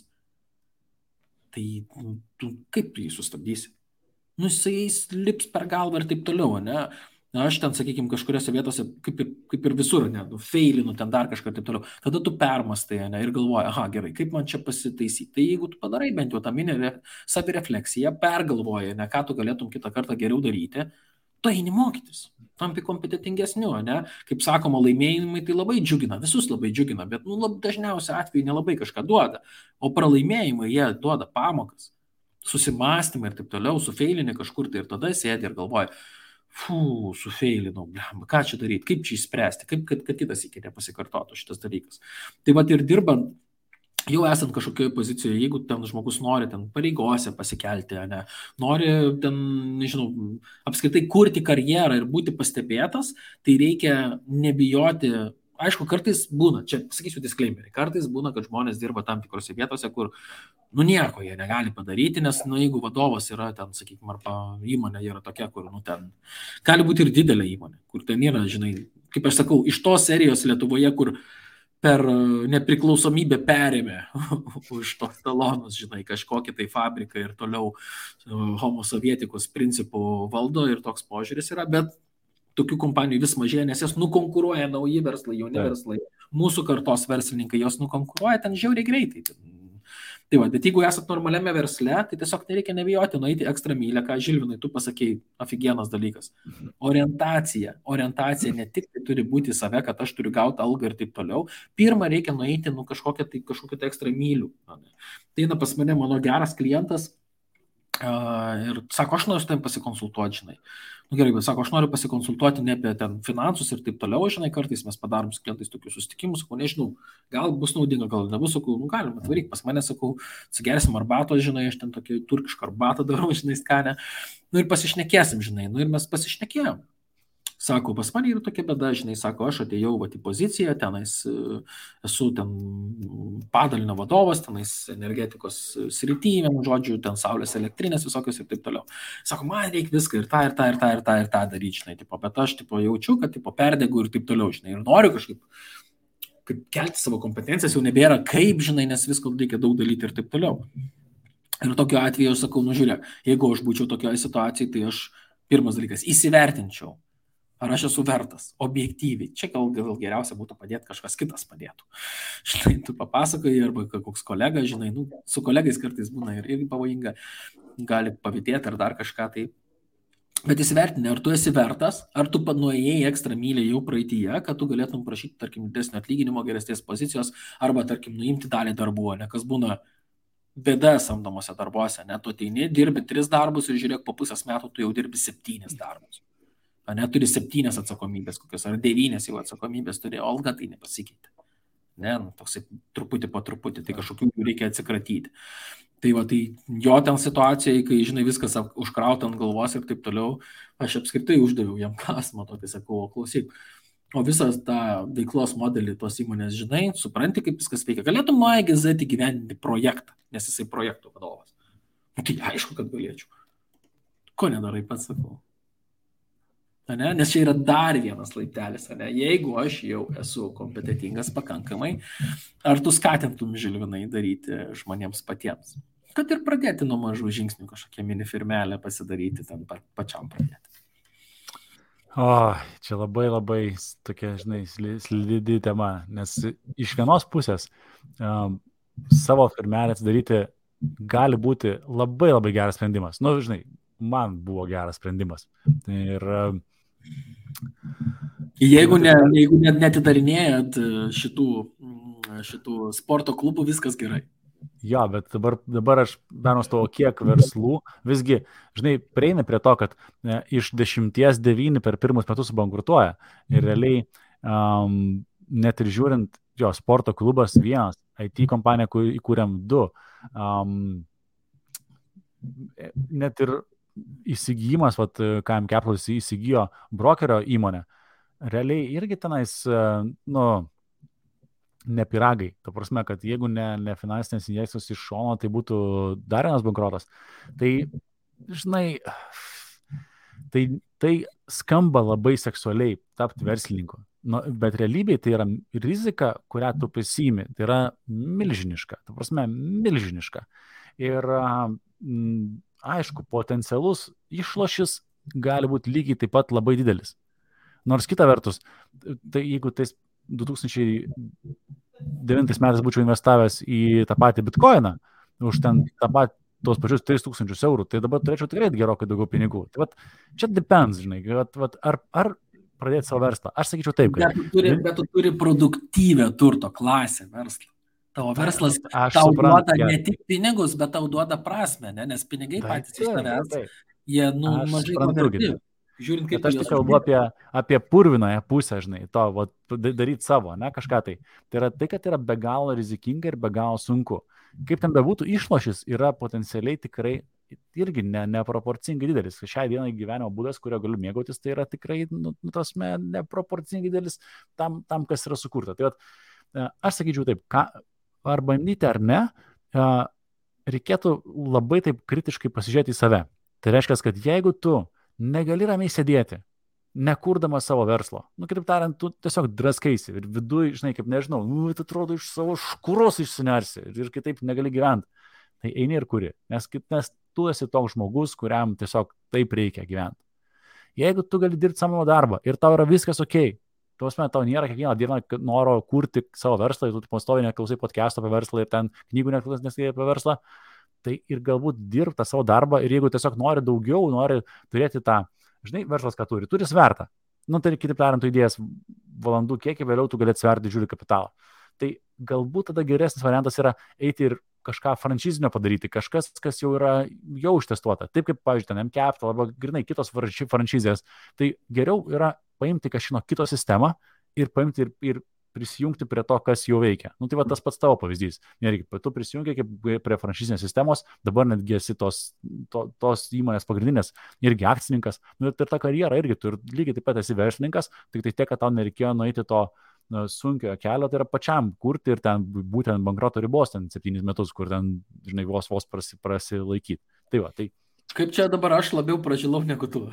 tai tu kaip tu jį sustabdysi? Nu, jisai lips per galvą ir taip toliau, ne? Aš ten, sakykime, kažkuriuose vietose, kaip ir, kaip ir visur, ne, nu, feilinu ten dar kažką ir taip toliau. Tada tu permastai, ne, ir galvoji, aha, gerai, kaip man čia pasitaisyti. Tai jeigu tu padarai bent jau tą mini re, savirefleksiją, pergalvoji, ne, ką tu galėtum kitą kartą geriau daryti, tu eini mokytis, tampi kompetitingesniu, ne? Kaip sakoma, laimėjimai tai labai džiugina, visus labai džiugina, bet nu, lab, dažniausiai atveju nelabai kažką duoda, o pralaimėjimai jie duoda pamokas, susimastymai ir taip toliau, sufeilinį kažkur tai ir tada sėdi ir galvoji, fū, sufeilinau, blem, ką čia daryti, kaip čia įspręsti, kaip kad, kad kitas iki nepasikartotų šitas dalykas. Tai va ir dirbant jau esant kažkokioje pozicijoje, jeigu ten žmogus nori ten pareigose pasikelti, ne, nori ten, nežinau, apskritai kurti karjerą ir būti pastebėtas, tai reikia nebijoti. Aišku, kartais būna, čia sakysiu disclaimerį, kartais būna, kad žmonės dirba tam tikrose vietose, kur, nu, nieko jie negali padaryti, nes, nu, jeigu vadovas yra ten, sakykime, arba įmonė yra tokia, kur, nu, ten, gali būti ir didelė įmonė, kur ten yra, žinai, kaip aš sakau, iš tos serijos Lietuvoje, kur per nepriklausomybę perėmė už tos talonus, žinai, kažkokį tai fabriką ir toliau homo sovietikus principų valdo ir toks požiūris yra, bet tokių kompanijų vis mažėja, nes jas nukonkuruoja nauji verslai, jauni Taip. verslai, mūsų kartos verslininkai, jos nukonkuruoja ten žiauriai greitai. Tai va, bet jeigu esate normaliame versle, tai tiesiog nereikia nebijoti nueiti ekstra mylę, ką Žilvinai tu pasakėjai, aфиgenas dalykas. Orientacija. Orientacija ne tik tai turi būti save, kad aš turiu gauti algą ir taip toliau. Pirmą reikia nueiti nu kažkokią tai, kažkokią tai ekstra mylių. Tai eina pas mane mano geras klientas ir sako, aš noriu su tavim pasikonsultuoti, žinai. Nu, gerai, bet sako, aš noriu pasikonsultuoti ne apie ten finansus ir taip toliau, žinai, kartais mes padarom su klientais tokius susitikimus, sakau, nežinau, gal bus naudinga, gal nebus, sakau, nu galim, atvaryk pas mane, sakau, sugersim arbatos, žinai, aš ten tokį turkišką arbatą darau, žinai, skanę, nu ir pasišnekėsim, žinai, nu ir mes pasišnekėjom. Sako, pas mane yra tokia bėda, žinai, sako, aš atėjau vat, į poziciją, tenais e, esu ten padalinio vadovas, tenais energetikos srityje, žodžiu, ten saulės elektrinės visokios ir taip toliau. Sako, man reikia viską ir tą, ir tą, ir tą, ir tą, ir tą daryti, žinai, tipo, bet aš tipo, jaučiu, kad tipo, perdegu ir taip toliau, žinai, ir noriu kažkaip kaip kelti savo kompetencijas, jau nebėra kaip, žinai, nes visko reikia daug dalyti ir taip toliau. Ir tokiu atveju aš sakau, nu žiūrėk, jeigu aš būčiau tokioje situacijoje, tai aš pirmas dalykas įsivertinčiau, ar aš esu vertas, objektyviai. Čia gal, gal geriausia būtų padėti kažkas kitas padėtų. Žinai, tu papasakoji arba koks kolega, žinai, nu, su kolegais kartais būna ir irgi pavojinga, gali pavydėti ar dar kažką tai. Bet įsivertinė, ar tu esi vertas, ar tu nuėjai ekstra mylę jau praeitįje, kad tu galėtum prašyti, tarkim, didesnio atlyginimo, geresnės pozicijos, arba, tarkim, nuimti dalį darbų, ne kas būna bėda samdomose darbuose, net tu ateini, dirbi tris darbus ir žiūrėk, po pusės metų tu jau dirbi septynis darbus ne, turi septynias atsakomybės, kokios ar devynias jau atsakomybės turi, Olga tai nepasikeitė. Ne, nu, toksai truputį po truputį, tai kažkokių jų reikia atsikratyti. Tai va, tai jo ten situacijai, kai, žinai, viskas užkrauta ant galvos ir taip toliau, aš apskritai uždaviau jam klausimą, tokį sakau, klausyk, o visą tą veiklos modelį tos įmonės, žinai, supranti, kaip viskas veikia. Galėtum MyGZ įgyvendinti projektą, nes jisai projektų vadovas. Nu, tai aišku, kad galėčiau. Ko nedarai pats, sakau. Ne? Nes čia yra dar vienas laiptelis. Ne? Jeigu aš jau esu kompetitingas pakankamai, ar tu skatintum žilvinai daryti žmonėms patiems? Kad ir pradėti nuo mažų žingsnių kažkokią mini firmelę pasidaryti, ten pačiam pradėti. O, čia labai labai tokia, žinai, slidi tema, nes iš vienos pusės um, savo firmelę atsidaryti gali būti labai labai geras sprendimas. Na, nu, žinai, man buvo geras sprendimas. Ir um, Jeigu, ne, jeigu net netidarinėjat e, šitų, mm, šitų sporto klubų, viskas gerai. Jo, bet dabar, dabar aš benos to, kiek verslų, visgi, žinai, prieina prie to, kad ne, iš dešimties devyni per pirmus metus bankrutuoja. Ir realiai, um, net ir žiūrint, jo, sporto klubas vienas, IT kompanija, įkūrėm du. Um, net ir įsigijimas, vat, KM Capital įsigijo brokerio įmonę, realiai irgi tenais, e, nu, ne piragai. Ta prasme, kad jeigu ne, ne finansinės injekcijos iš šono, tai būtų dar vienas bankrotas. Tai, žinai, tai, tai skamba labai seksualiai tapti verslininku. Nu, bet realybėje tai yra rizika, kurią tu prisimi. Tai yra milžiniška. Ta prasme, milžiniška. Ir mm, aišku, potencialus išlošis gali būti lygiai taip pat labai didelis. Nors kita vertus, tai jeigu tais 2009 metais būčiau investavęs į tą patį bitkoiną, už ten tą patį tos pačius 3000 eurų, tai dabar turėčiau tikrai gerokai daugiau pinigų. Tai vat, čia depends, žinai, vat, vat, ar, ar pradėti savo verslą. Aš sakyčiau taip. Kad... Bet, tu turi, bet tu turi produktyvę turto klasę verslą. Tavo verslas aš tau suprantu, duoda ne tik pinigus, bet tau duoda prasme, ne? nes pinigai taip, patys iš tavęs, jie nu, aš mažai paverti. Žiūrint, kaip bet aš tik kalbu apie, apie purvinąją pusę, žinai, to, va, daryti savo, ne kažką tai. Tai yra tai, kad yra be galo rizikinga ir be galo sunku. Kaip ten bebūtų, išlošis yra potencialiai tikrai irgi ne, neproporcingai didelis. Šiai dienai gyvenimo būdas, kurio galiu mėgautis, tai yra tikrai, nu, nu tasme, neproporcingai didelis tam, tam, kas yra sukurta. Tai vat, e, aš sakyčiau taip, ką, ar bandyti ar ne, reikėtų labai taip kritiškai pasižiūrėti į save. Tai reiškia, kad jeigu tu negali ramiai sėdėti, nekurdamas savo verslo, nu, kitaip tariant, tu tiesiog draskaisi ir viduje, žinai, kaip nežinau, nu, tu atrodo iš savo škuros išsinersi ir kitaip negali gyventi, tai eini ir kuri, nes, nes tu esi toks žmogus, kuriam tiesiog taip reikia gyventi. Jeigu tu gali dirbti savo darbą ir tau yra viskas ok, Tuosme, tau nėra kiekvieną dieną noro kurti savo verslą, tu pastovi neklausai podcast'o apie verslą ir ten knygų neklausai apie verslą, tai ir galbūt dirbti savo darbą ir jeigu tiesiog nori daugiau, nori turėti tą, žinai, verslas, ką turi, turi svertą. Nu, tai kitaip tariant, tu įdėjęs valandų kiekį, vėliau tu galėsi sverti didžiulį kapitalą. Tai galbūt tada geresnis variantas yra eiti ir kažką franšizinio padaryti, kažkas, kas jau yra jau ištestuota. Taip kaip, pavyzdžiui, ten MCAPTAL arba grinai kitos franšizės. Tai geriau yra paimti kažkino kito sistemą ir paimti ir, ir prisijungti prie to, kas jau veikia. Nu, tai va tas pats tavo pavyzdys. Nereikia, tu prisijungi prie franšizinės sistemos, dabar netgi esi tos, to, tos įmonės pagrindinės irgi akcininkas. Nu, ir ta karjera irgi, tu ir lygiai taip pat esi verslininkas, tik tai tiek, kad tau nereikėjo nueiti to na, sunkio kelio, tai yra pačiam kurti ir ten būtent bankroto ribos, ten septynis metus, kur ten, žinai, vos vos prasi, prasilaikyti. Tai va, tai. Kaip čia dabar aš labiau pražilau negu tu?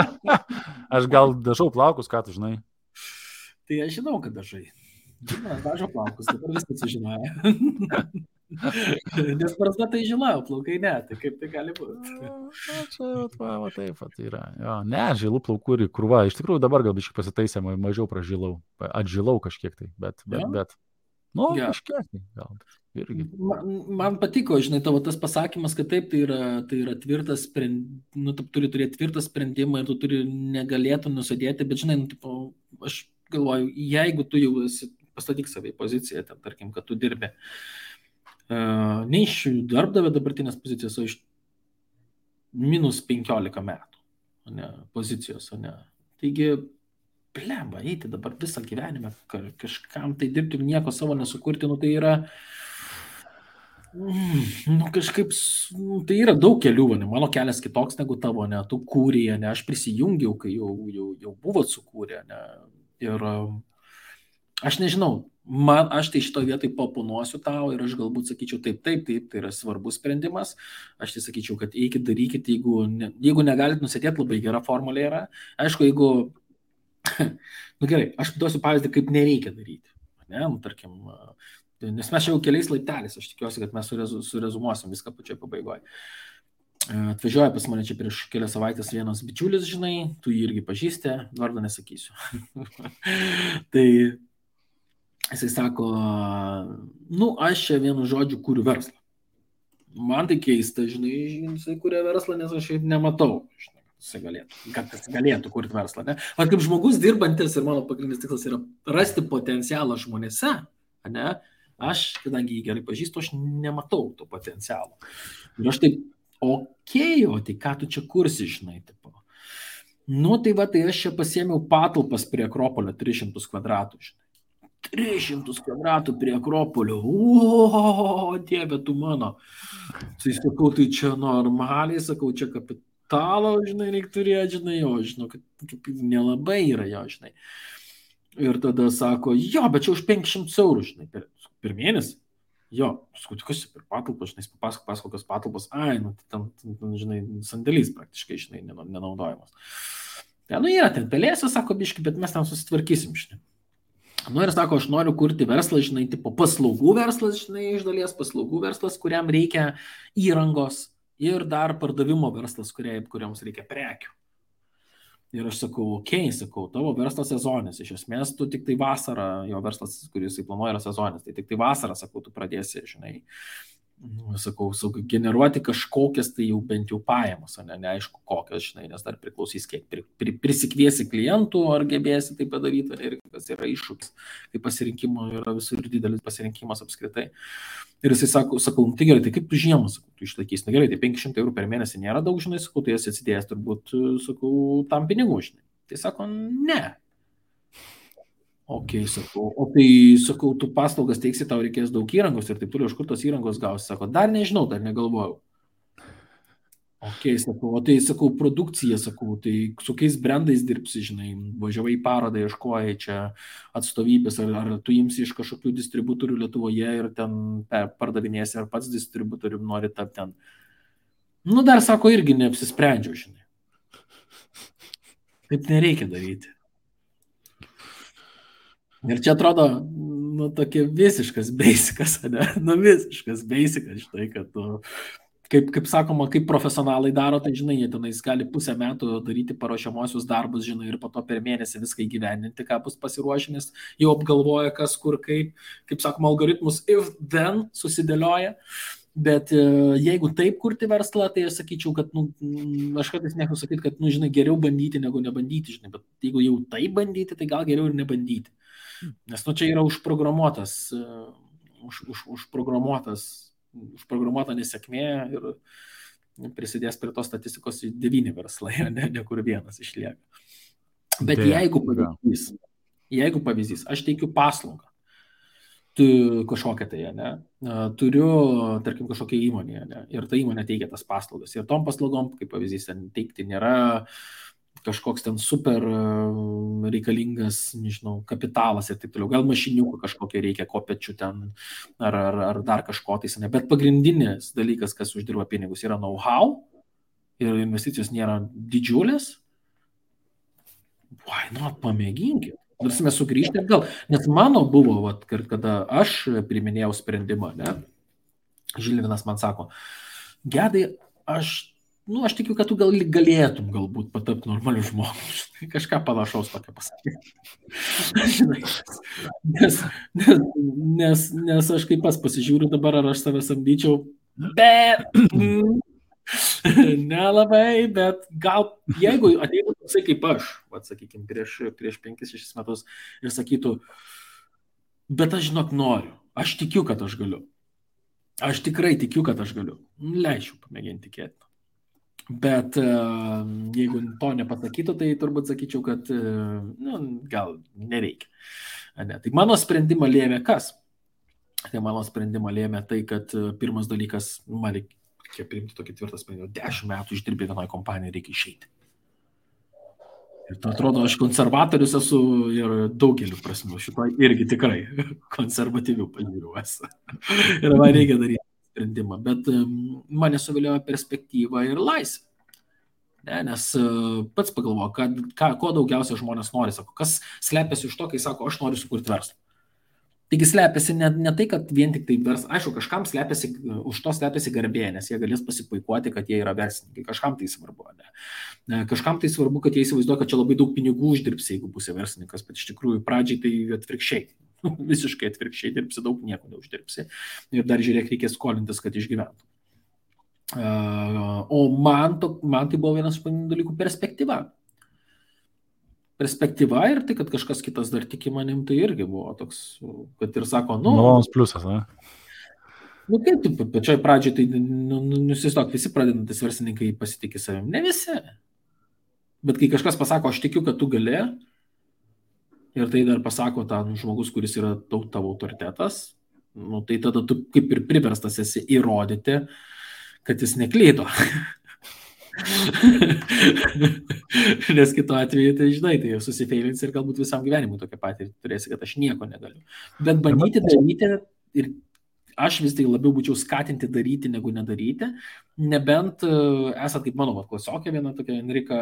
aš gal dažau plaukus, ką tu žinai. Tai aš žinau, kad dažai. Žinau, dažo plaukus, dabar viską sužinoja. Nes prasme tai žinau, plaukai ne, tai kaip tai gali būti. Čia, va, va, taip, va, tai yra. Jo, ne, žilų plaukų ir krūva. Iš tikrųjų dabar gal biškai pasitaisė, mažiau pražilau. Atžilau kažkiek tai, bet, bet, ja. bet. Nu, ja. kažkiek tai gal. Irgi. Man, man patiko, žinai, tavo tas pasakymas, kad taip, tai yra, tai yra tvirtas sprendimas, nu, tu turi turėti tvirtą sprendimą ir tu turi negalėtų nusidėti, bet, žinai, nu, tipo, aš galvoju, jeigu tu jau esi, pastatyk save į poziciją, ten, tarkim, kad tu dirbi uh, ne iš darbdavio dabartinės pozicijos, o iš minus 15 metų ne, pozicijos, o ne. Taigi, blemba, eiti dabar visą gyvenimą kažkam tai dirbti ir nieko savo nesukurti, nu tai yra, Mm, nu, kažkaip, nu, tai yra daug kelių, ne, mano kelias kitoks negu tavo, ne, tu kūrė, ne, aš prisijungiau, kai jau, jau, jau buvot sukūrę, ne, Ir aš nežinau, man, aš tai šito vietoj paponuosiu tau ir aš galbūt sakyčiau taip, taip, taip, tai yra svarbus sprendimas. Aš tai sakyčiau, kad eikit, darykit, jeigu, ne, jeigu negalit nusėdėti, labai gera formulė yra. Aišku, jeigu, nu gerai, aš duosiu pavyzdį, kaip nereikia daryti. Ne, nu, tarkim, nes mes jau keliais laipteliais, aš tikiuosi, kad mes surezu, surezumuosim viską pačioje pabaigoje. Atvažiuoja pas mane čia prieš kelias savaitės vienas bičiulis, žinai, tu jį irgi pažįsti, vardą nesakysiu. tai jisai sako, nu, aš čia vienu žodžiu kuriu verslą. Man tai keista, žinai, jisai kuria verslą, nes aš šiaip nematau, žinai, jisai galėtų, kad jis galėtų kurti verslą. Ne? Man kaip žmogus dirbantis ir mano pagrindinis tikslas yra rasti potencialą žmonėse, ne? Aš, kadangi jį gerai pažįstu, aš nematau to potencialo. Ir aš taip okei, o tai ką tu čia kursi, žinai, tipo. Nu, tai va, tai aš čia pasėmiau patalpas prie Akropolio 300 kvadratų, žinai. 300 kvadratų prie Akropolio. O, dieve tu mano. Tai sakau, tai čia normaliai, sakau, čia kapitalo, žinai, reikia turėti, žinai, jo, žinau, kad nelabai yra jo, žinai. Ir tada sako, jo, bet čia už 500 eurų, žinai, per, per mėnesį. Jo, sakau, kas čia per patalpas, žinai, papasakok, pasakok, kokios patalpos, ai, nu, tai ten, ten, žinai, sandėlys praktiškai, žinai, nenaudojamas. Ten, nu, yra, ten pelėsiu, sako, biški, bet mes ten susitvarkysim, žinai. Nu ir sako, aš noriu kurti verslą, žinai, tipo paslaugų verslas, žinai, iš dalies paslaugų verslas, kuriam reikia įrangos ir dar pardavimo verslas, kurie, kuriams reikia prekių. Ir aš sakau, okay, sakau, tavo verslas sezonis, iš esmės tu tik tai vasarą, jo verslas, kuris įplanuoja, yra sezonis, tai tik tai vasarą, sakau, tu pradėsi, žinai, Nu, sakau, sakau, generuoti kažkokias tai jau bent jau pajamas, o ne, neaišku kokias, žinai, nes dar priklausys, kiek pri, pri, prisikviesi klientų, ar gebėsi tai padaryti, ir kas yra iššūkis, kai pasirinkimo yra visur didelis pasirinkimas apskritai. Ir jisai sako, sakau, nu, tai gerai, tai kaip tu žiemą, sakau, tu išlaikysi, na gerai, tai 500 eurų per mėnesį nėra daug, žinai, sakau, tai esi atsidėjęs turbūt, sakau, tam pinigų, žinai. Tai sako, ne, Ok, sakau, o tai sakau, tu paslaugas teiksi, tau reikės daug įrangos ir taip toliau, iš kur tos įrangos gausi, sako, dar nežinau, dar negalvojau. Ok, sakau, o tai sakau, produkcija, sakau, tai su kokiais brandais dirbsi, žinai, važiavai į parodą, ieškojai čia atstovybės, ar, ar tu imsi iš kažkokių distributorių Lietuvoje ir ten pardavinėsi, ar pats distributorium nori tapti ten. Nu, dar sako, irgi neapsisprendžiau, žinai. Taip nereikia daryti. Ir čia atrodo, nu, tokia visiškas beisikas, ne? Nu, visiškas beisikas, žinai, kad tu, kaip, kaip sakoma, kaip profesionalai daro, tai žinai, jie tenais gali pusę metų daryti paruošiamosius darbus, žinai, ir po to per mėnesį viską įgyvendinti, ką bus pasiruošinęs, jau apgalvoja, kas kur kaip, kaip sakoma, algoritmus if then susidėlioja. Bet e, jeigu taip kurti verslą, tai aš sakyčiau, kad, nu, aš kartais mėgstu sakyti, kad, nu, žinai, geriau bandyti negu nebandyti, žinai, bet jeigu jau taip bandyti, tai gal geriau ir nebandyti. Nes nu čia yra užprogramuotas, e, už, už, užprogramuotas, užprogramuota nesėkmė ir prisidės prie tos statistikos devyni verslai, ne, ne kur vienas išlieka. Bet Bet jeigu pavyzdys, Jeigu pavyzdys, aš teikiu paslaugą, tu kažkokią tai, ne, turiu, tarkim, kažkokią įmonę, ne, ir ta įmonė teikia tas paslaugas. Ir tom paslaugom, kaip pavyzdys, teikti nėra kažkoks ten super reikalingas, nežinau, kapitalas ir taip toliau. Gal mašiniukų kažkokie reikia, kopečių ten, ar, ar, ar dar kažko tais, ne. Bet pagrindinis dalykas, kas uždirba pinigus, yra know-how ir investicijos nėra didžiulės. Why not pamėginkit? Tarsi mes sugrįžti atgal. Nes mano buvo, vat, kada aš priminėjau sprendimą, ne, Žilvinas man sako, gedai, aš, nu, aš tikiu, kad tu gal galėtum galbūt patapti normaliu žmogu. Kažką panašaus tokio pasakyti. nes, nes, nes, nes aš kaip pas pasižiūriu dabar, ar aš save samdyčiau, bet Nelabai, bet gal jeigu ateitų toksai kaip aš, vat, sakykime, prieš, prieš 5-6 metus ir sakytų, bet aš žinok noriu, aš tikiu, kad aš galiu. Aš tikrai tikiu, kad aš galiu. Leisiu pamėginti tikėti. Bet jeigu to nepasakytų, tai turbūt sakyčiau, kad nu, gal nereikia. Ne, tai mano sprendimą lėmė kas? Tai mano sprendimą lėmė tai, kad pirmas dalykas, man reikia priimti tokį tvirtą sprendimą. Dešimt metų išdirbė vienoje kompanijoje, reikia išeiti. Ir tu atrodo, aš konservatorius esu ir daugeliu prasmių, šito irgi tikrai konservatyvių pažiūrų esu. ir man reikia daryti sprendimą. Bet mane suviliojo perspektyva ir laisvė. Ne, nes pats pagalvoju, kad, ką, ko daugiausia žmonės nori, sako, kas slepiasi iš to, kai sako, aš noriu sukurti verslą. Taigi slepiasi ne, ne tai, kad vien tik tai vers, aišku, kažkam slepiasi, už to slepiasi garbė, nes jie galės pasipuikuoti, kad jie yra verslininkai, kažkam tai svarbu, ne. Kažkam tai svarbu, kad jie įsivaizduoja, kad čia labai daug pinigų uždirbsi, jeigu būsi verslininkas, bet iš tikrųjų pradžiai tai atvirkščiai. Visiškai atvirkščiai dirbsi, daug nieko neuždirbsi. Ir dar žiūrėk, reikės skolintis, kad išgyventų. O man, to, man tai buvo vienas iš pagrindinių dalykų perspektyva perspektyva ir tai, kad kažkas kitas dar tiki manim, tai irgi buvo toks, kad ir sako, nu. Malonus pliusas, ne? Nu kaip, tu pačioj pradžioj, tai nu, nu, nusistok, visi pradedantis verslininkai pasitikė savim. Ne visi. Bet kai kažkas pasako, aš tikiu, kad tu gali, ir tai dar pasako tą nu, žmogus, kuris yra tavo autoritetas, nu, tai tada tu kaip ir priverstas esi įrodyti, kad jis neklydo. Nes kitu atveju, tai žinai, tai susifeilins ir galbūt visam gyvenimui tokia patį turėsi, kad aš nieko negaliu. Bet bandyti daryti ir aš vis tai labiau būčiau skatinti daryti negu nedaryti, nebent e, esat kaip mano klasiokė viena tokia Enrika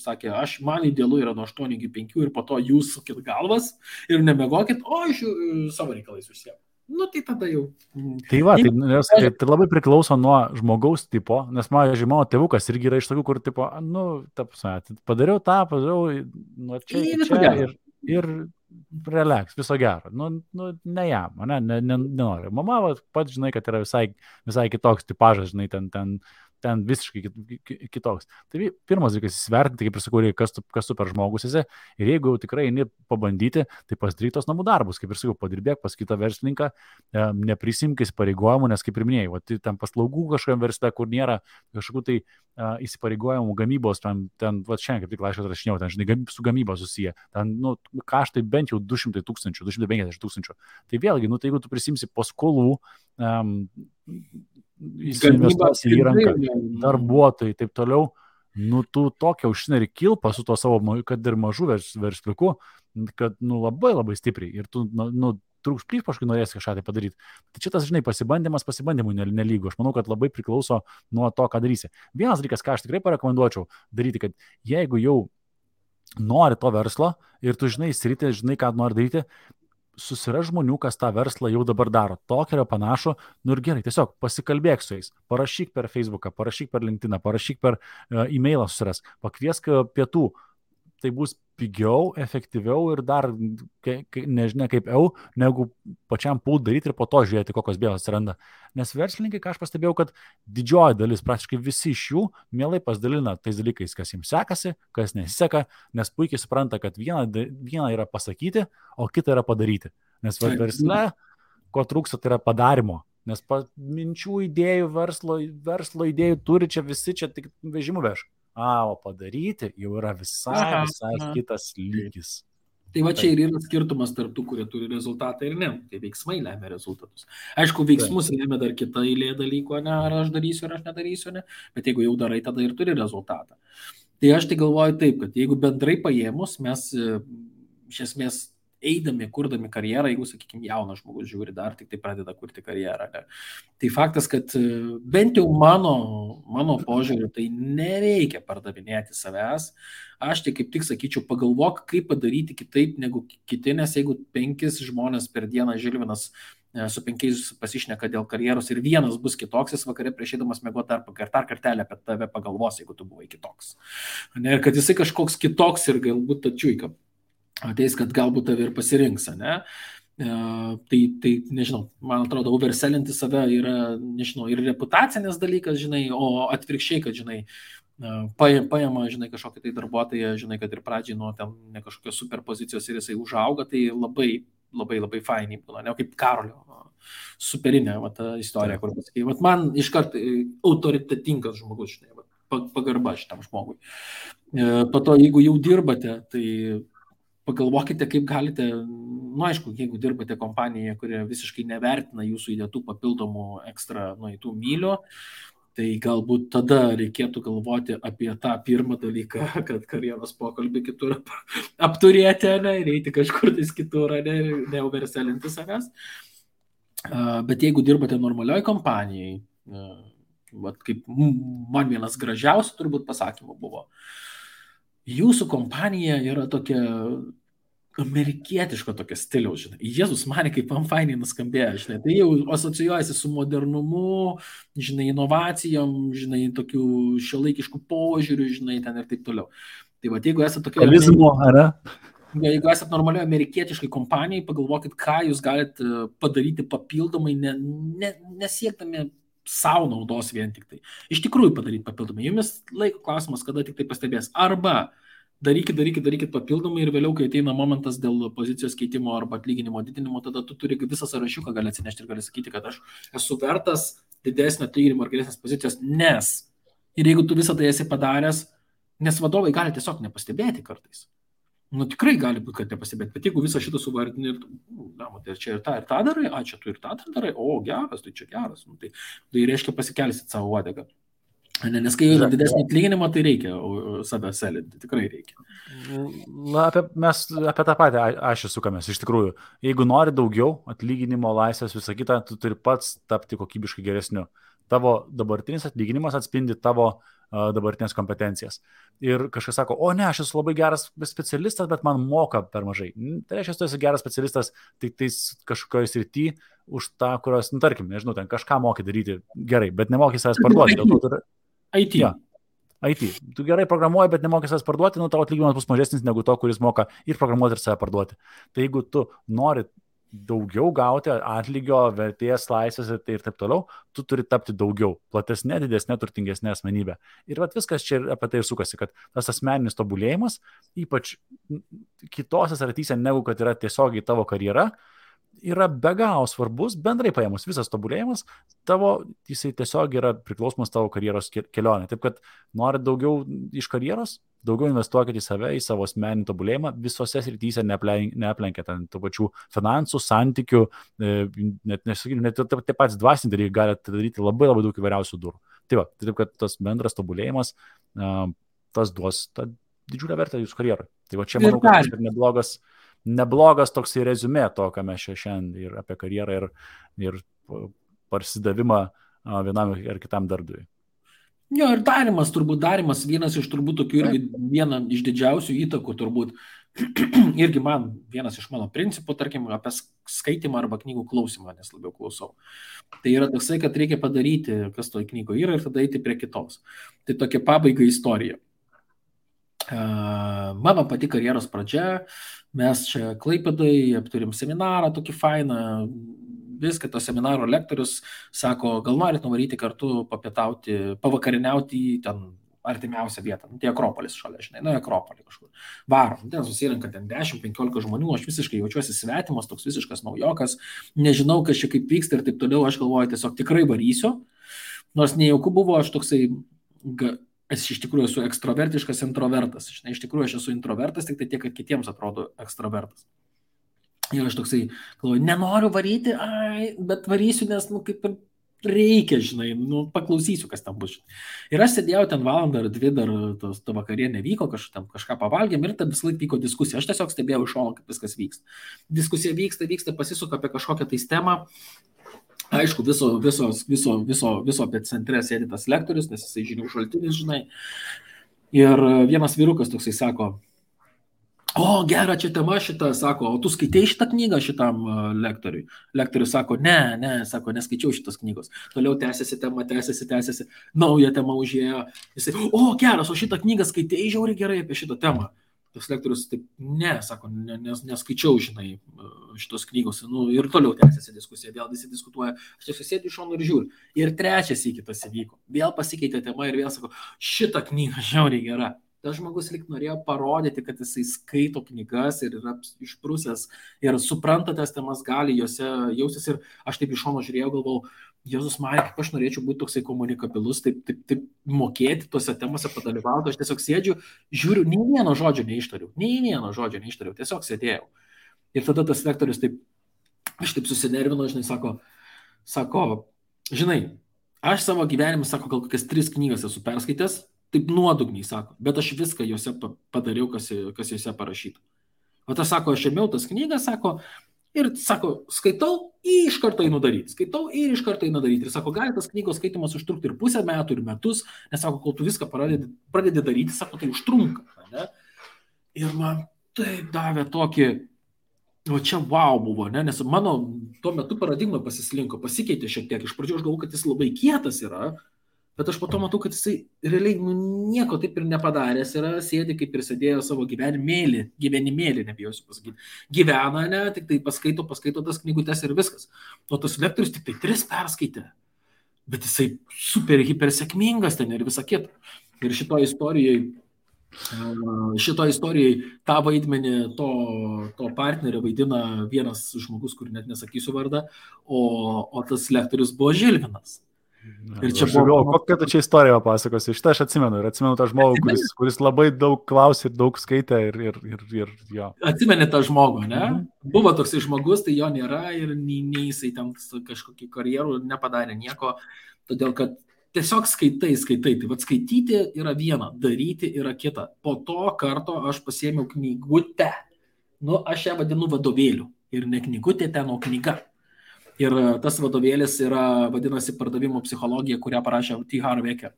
sakė, aš man idealu yra nuo 8 iki 5 ir po to jūs sukit galvas ir nemegokit, o aš e, savo reikalais užsiemu. Nu, tai tada jau. Tai va, tai, nes, tai, tai labai priklauso nuo žmogaus tipo, nes mano žymo tėvukas irgi yra iš tokių, kur, tipo, nu, ta prasme, padariau tą, padariau, nu, čia, čia ir, ir relax, viso gero. Nu, nu ne jam, ne, ne, ne, nenoriu. Mama, va, pat žinai, kad yra visai, visai kitoks tipažas, žinai, ten, ten ten visiškai kitoks. Tai pirmas dalykas įsivertinti, kaip ir sakau, kas tu, kas tu per žmogus esi. Ir jeigu jau tikrai eini pabandyti, tai pasidaryk tos namų darbus, kaip ir sakau, padirbėk pas kitą verslininką, e, neprisimk įsipareigojimų, nes kaip ir minėjai, va, tai ten paslaugų kažkokiam versle, kur nėra kažkokių tai uh, įsipareigojimų gamybos, ten, ten va, šiandien kaip tik laišką rašinėjau, ten, žinai, su gamyba susiję, ten, nu, kaštai bent jau 200 tūkstančių, 250 tūkstančių. Tai vėlgi, nu, tai jeigu tu prisimsi paskolų, um, įsiinvestuosi į įrangą, darbuotojai ir taip toliau, nu tu tokia užsineri kilpą su tuo savo, kad ir mažu vers, versliuku, kad nu labai labai stipriai ir tu, nu, nu trūks plyš paskui norės kažką tai padaryti. Tai čia tas, žinai, pasibandymas pasibandymui nelygu. Aš manau, kad labai priklauso nuo to, ką darysi. Vienas dalykas, ką aš tikrai parekomenduočiau daryti, kad jeigu jau nori to verslo ir tu žinai sritį, žinai, ką nori daryti, susiras žmonių, kas tą verslą jau dabar daro. Tokio yra panašu, nu ir gerai, tiesiog pasikalbėk su jais, parašyk per Facebooką, parašyk per LinkedIn, parašyk per uh, e-mailą susiras, pakviesk pietų, tai bus pigiau, efektyviau ir dar, nežinia kaip eu, negu pačiam pult daryti ir po to žiūrėti, kokios bėdos atsiranda. Nes verslininkai, ką aš pastebėjau, kad didžioji dalis, praktiškai visi iš jų, mielai pasidalina tais dalykais, kas jiems sekasi, kas nesiseka, nes puikiai supranta, kad viena, viena yra pasakyti, o kita yra padaryti. Nes versle, ko trūksta, tai yra padarimo. Nes minčių idėjų, verslo, verslo idėjų turi čia visi, čia tik vežimų veš. A, o padaryti jau yra visai, visai aha. kitas lygis. Tai va čia ir yra skirtumas tarp tų, kurie turi rezultatą ir ne. Tai veiksmai lemia rezultatus. Aišku, veiksmus lemia dar kita eilė dalykų, ne, ar aš darysiu, ar aš nedarysiu, ne. Bet jeigu jau darai, tada ir turi rezultatą. Tai aš tai galvoju taip, kad jeigu bendrai paėmus, mes iš esmės eidami, kurdami karjerą, jeigu, sakykime, jaunas žmogus žiūri dar tik tai pradeda kurti karjerą. Ne? Tai faktas, kad e, bent jau mano, mano požiūriu, tai nereikia pardavinėti savęs. Aš tai kaip tik sakyčiau, pagalvok, kaip padaryti kitaip negu kiti, nes jeigu penkis žmonės per dieną Žilvinas e, su penkiais pasišneka dėl karjeros ir vienas bus kitoks, jis vakarė prieš eidamas mėgoti dar, dar kartelę apie tave pagalvos, jeigu tu buvai kitoks. Ne, ir kad jisai kažkoks kitoks ir galbūt tačiuika ateis, kad galbūt tave ir pasirinks, ne? E, tai, tai, nežinau, man atrodo, overselinti save yra, nežinau, ir reputacinis dalykas, žinai, o atvirkščiai, kad, žinai, e, paima, žinai, kažkokį tai darbuotoją, žinai, kad ir pradžiai nuo ten ne kažkokios superpozicijos ir jisai užauga, tai labai, labai, labai fainiai būna, ne kaip Karolio superinė va, ta istorija, kur pasakai, va, man iškart e, autoritetingas žmogus, žinai, va, pagarba šitam žmogui. Po to, jeigu jau dirbate, tai pagalvokite, kaip galite, nu aišku, jeigu dirbate kompanijoje, kurie visiškai nevertina jūsų įdėtų papildomų ekstra nueitų mylių, tai galbūt tada reikėtų galvoti apie tą pirmą dalyką, kad karjeros pokalbį kitur apturėti, ne, ir eiti kažkur tais kitur, ne, neuverselinti savęs. Bet jeigu dirbate normalioj kompanijai, vat kaip man vienas gražiausių turbūt pasakymų buvo, uh, jūsų kompanija yra tokia amerikietiško tokio stiliaus, žinai. Jėzus mane kaip man fainai nuskambėjo, žinai. Tai jau asocijuojasi su modernumu, žinai, inovacijom, žinai, tokiu šiuolaikišku požiūriu, žinai, ten ir taip toliau. Tai va, jeigu esate tokia... Realizmo, ar ne? Jeigu esate normalioje amerikietiškai kompanijai, pagalvokit, ką jūs galite padaryti papildomai, ne, ne, nesiekdami savo naudos vien tik tai. Iš tikrųjų padaryti papildomai. Jumis laiko klausimas, kada tik tai pastebės. Arba darykit, darykit, darykit papildomai ir vėliau, kai ateina momentas dėl pozicijos keitimo arba atlyginimo didinimo, tada tu turi visą sąrašiuką gali atsinešti ir gali sakyti, kad aš esu vertas didesnio atlyginimo ar geresnės pozicijos, nes. Ir jeigu tu visą tai esi padaręs, nes vadovai gali tiesiog nepastebėti kartais. Nu, tikrai gali būti, kad nepastebėt, bet jeigu visą šitą suvardini ir, na, tai čia ir tą, ir tą darai, a, čia tu ir tą darai, o, geras, tai čia geras, nu, tai, tai reiškia pasikelsit savo uodegą. Ne, nes kai yra didesnį atlyginimą, tai reikia save selinti, tikrai reikia. Na, apie, mes apie tą patį aš esu sukamės. Iš tikrųjų, jeigu nori daugiau atlyginimo, laisvės, visą kitą, tu turi pats tapti kokybiškai geresniu. Tavo dabartinis atlyginimas atspindi tavo uh, dabartinės kompetencijas. Ir kažkas sako, o ne, aš esu labai geras specialistas, bet man moka per mažai. Tai reiškia, tu esi geras specialistas tik tais kažkokioje srityje už tą, kurios, nu, tarkim, nežinau, ten kažką moki daryti gerai, bet nemoki savęs parduoti. To turi... IT. Ja. IT. Tu gerai programuoji, bet nemoki savęs parduoti, nu tavo atlyginimas bus mažesnis negu to, kuris moka ir programuoti, ir save parduoti. Tai jeigu tu nori daugiau gauti atlygio, vertės, laisvės ir, ir taip toliau, tu turi tapti daugiau, platesnė, didesnė, turtingesnė asmenybė. Ir vat, viskas čia apie tai ir sukasi, kad tas asmeninis tobulėjimas, ypač kitose srityse, negu kad yra tiesiogiai tavo karjera, yra be galo svarbus, bendrai paėmus visas tobulėjimas, tavo, jisai tiesiog yra priklausomas tavo karjeros kelionė. Taip kad nori daugiau iš karjeros, daugiau investuokite į save, į savo asmeninį tobulėjimą, visose srityse neaplenkia ten tų pačių finansų, santykių, e, net, nesakykime, net tie patys dvasiniai dalykai gali daryti labai labai daug įvairiausių durų. Tai va, tai taip, kad tas bendras tobulėjimas, tas duos tą didžiulę vertę jūsų karjerai. Tai va čia manau, kad tai neblogas, neblogas toksai rezumė to, ką mes šiandien ir apie karjerą ir, ir parsidavimą vienam ar kitam darbdui. Jo, ir darimas, turbūt darimas, vienas iš turbūt tokių irgi viena iš didžiausių įtakų turbūt, irgi man vienas iš mano principų, tarkim, apie skaitimą arba knygų klausimą, nes labiau klausau. Tai yra toksai, kad reikia padaryti, kas toj knygoje yra ir tada eiti prie kitos. Tai tokia pabaiga istorija. Mano pati karjeros pradžia, mes čia Klaipėdai apturim seminarą tokį fainą, viską, to seminaro lektorius sako, gal norit nuvaryti kartu, papietauti, pavakariniauti į ten artimiausią vietą, nu, tai Akropolis šalia, žinai, nu, Akropolį kažkur. Varom, ten susirinka ten 10-15 žmonių, aš visiškai jaučiuosi svetimas, toks visiškas naujokas, nežinau, kas čia kaip vyksta ir taip toliau, aš galvoju, tiesiog tikrai varysiu, nors nejauku buvo, aš toksai, aš iš tikrųjų esu ekstrovertiškas introvertas. Žinai, iš tikrųjų aš esu introvertas, tik tai tiek, kad kitiems atrodo ekstrovertas. Ir aš toksai, galvoju, nenoriu varyti, ai, bet varysiu, nes, nu, kaip ir reikia, žinai, nu, paklausysiu, kas ten bus. Ir aš sėdėjau ten valandą ar dvi, dar tos, to vakarienė vyko, kažką, kažką pavalgėm ir ten vis laik vyko diskusija. Aš tiesiog stebėjau iš šono, kaip viskas vyksta. Diskusija vyksta, vyksta, pasisuka apie kažkokią tai temą. Aišku, viso, viso, viso, viso, viso apie centre sėdi tas lektorius, nes jisai žinių šaltinis, žinai. Ir vienas vyrukas toksai sako, O, gera čia tema šita, sako, o tu skaitėjai šitą knygą šitam lektoriui? Lektorius sako, ne, ne, sako, neskaičiau šitos knygos. Toliau tęsiasi tema, tęsiasi, tęsiasi, nauja tema užėjo. Jisai, o, geras, o šitą knygą skaitėjai žiauri gerai apie šitą temą. Tas lektorius taip, ne, sako, nes, neskaičiau, žinai, šitos knygos. Nu, ir toliau tęsiasi diskusija, vėl visi diskutuoja, aš tiesiog sėdžiu iš šono ir žiūriu. Ir trečias įkitas įvyko. Vėl pasikeitė tema ir vėl sako, šitą knygą žiauriai gera tas žmogus lik norėjo parodyti, kad jisai skaito knygas ir yra išprusęs ir supranta tas temas, gali juose jaustis. Ir aš taip iš šono žiūrėjau, galvojau, Jėzus Marija, kaip aš norėčiau būti toksai komunikabilus, taip, taip, taip mokėti tuose temose padalyvauti. Aš tiesiog sėdžiu, žiūriu, nei vieno žodžio neištariu, nei vieno žodžio neištariu, tiesiog sėdėjau. Ir tada tas lektorius taip, aš taip susinervino, žinai, sako, sako, žinai, aš savo gyvenimą, sako, gal kokias tris knygas esu perskaitęs, taip nuodugniai sako, bet aš viską juose padariau, kas, kas juose parašyta. O tas sako, aš ėmiau tas knygas, sako, ir sako, skaitau ir iš karto einu daryti, skaitau ir iš karto einu daryti. Ir sako, gali tas knygos skaitimas užtrukti ir pusę metų, ir metus, nes sako, kol tu viską pradedi, pradedi daryti, sako, tai užtrunka. Ne? Ir man taip davė tokį, o čia wow buvo, ne? nes mano tuo metu paradigma pasislinko, pasikeitė šiek tiek. Iš pradžių aš galvoju, kad jis labai kietas yra, Bet aš po to matau, kad jisai realiai nu, nieko taip ir nepadaręs yra, sėdi kaip ir sėdėjo savo gyvenimėlį, gyvenimėlį, nebijosiu pasakyti. Gyvena, ne, tik tai paskaito, paskaito tas knygutes ir viskas. O tas lektorius tik tai tris perskaitė. Bet jisai super, hiper sėkmingas ten ir visa kita. Ir šito istorijai, šito istorijai tą vaidmenį to, to partnerio vaidina vienas žmogus, kur net nesakysiu vardą, o, o tas lektorius buvo Žilvinas. Ir čia buvo... O kokią tu čia istoriją pasakosi? Šitą aš atsimenu. Ir atsimenu tą žmogų, kuris, kuris labai daug klausė ir daug skaitė. Ir, ir, ir, ir jo. Atsimeni tą žmogų, ne? Mhm. Buvo toksai žmogus, tai jo nėra ir nei, nei jisai ten kažkokį karjerų nepadarė nieko. Todėl, kad tiesiog skaitai, skaitai. Tai vad skaityti yra viena, daryti yra kita. Po to karto aš pasėmiau knygutę. Nu, aš ją vadinu vadovėliu. Ir ne knygutė ten, o knyga. Ir e, tas vadovėlis yra, vadinasi, pardavimo psichologija, kurią parašė T. Harvecker.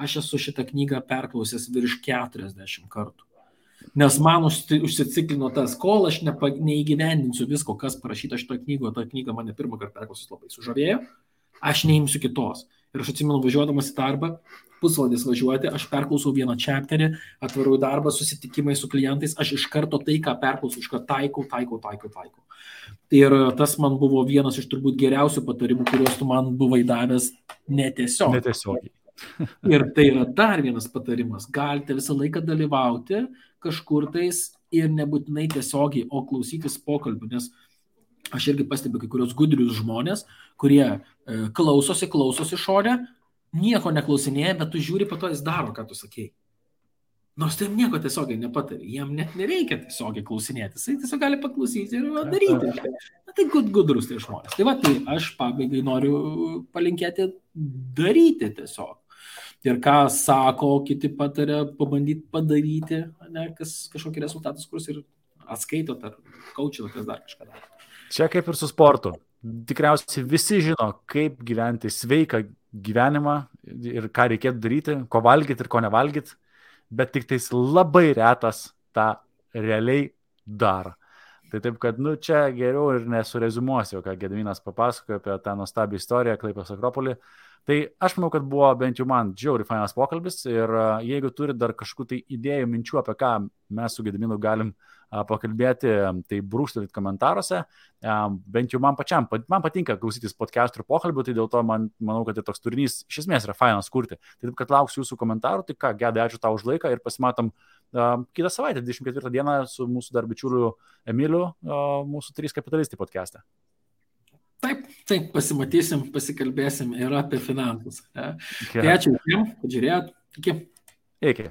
Aš esu šitą knygą perklausęs virš 40 kartų. Nes man užsiciklino tas, kol aš nepa, neįgyvendinsiu visko, kas parašyta šitoje knygoje, ta knyga mane pirmą kartą perklausus labai sužavėjo, aš neimsiu kitos. Ir aš atsimenu, važiuodamas į darbą, pusvalandis važiuoti, aš perklausau vieną čapterį, atvarau į darbą, susitikimai su klientais, aš iš karto tai, ką perklausau, iš karto taikau, taikau, taikau, taikau. Ir tas man buvo vienas iš turbūt geriausių patarimų, kuriuos tu man buvai davęs netiesiogiai. Netiesiogiai. ir tai yra dar vienas patarimas. Galite visą laiką dalyvauti kažkur tais ir nebūtinai tiesiogiai, o klausytis pokalbių, nes aš irgi pastebiu kai kurios gudrius žmonės, kurie e, klausosi, klausosi šonę, nieko neklausinėja, bet tu žiūri, po to jis daro, ką tu sakėjai. Nors tai nieko tiesiogiai nepatari, jam net nereikia tiesiogiai klausinėti, jisai tiesiog gali paklausyti ir daryti. Na, tai gud, gudrus tai žmonės. Tai va, tai aš pabaigai noriu palinkėti daryti tiesiog. Ir ką sako, kiti patarė pabandyti padaryti, ne, kas kažkokį rezultatą skurs ir atskaitot ar kaučinot, kas dar kažką daro. Čia kaip ir su sportu. Tikriausiai visi žino, kaip gyventi sveiką gyvenimą ir ką reikėtų daryti, ko valgyti ir ko nevalgyti bet tik tais labai retas tą realiai daro. Tai taip, kad, nu, čia geriau ir nesurezumuosiu, ką Gedminas papasakojo apie tą nuostabią istoriją Klaipės Akropolį. Tai aš manau, kad buvo bent jau man džiauri fainas pokalbis ir jeigu turi dar kažkokių tai idėjų, minčių, apie ką mes su Gedminu galim uh, pakalbėti, tai brūkštelėt komentaruose. Bent jau man pačiam, man patinka klausytis podcastų ir pokalbių, tai dėl to man, manau, kad tai toks turinys iš esmės yra fainas kurti. Tai taip, kad lauksiu jūsų komentarų, tai ką, gedai, ačiū tau už laiką ir pasimatom kitą savaitę, 24 dieną, su mūsų dar bičiuliu Emiliu, mūsų trys kapitalistai podcast'e. Taip, taip, pasimatysim, pasikalbėsim ir apie finansus. Tai ačiū visiems, kad žiūrėjot. Iki. Iki.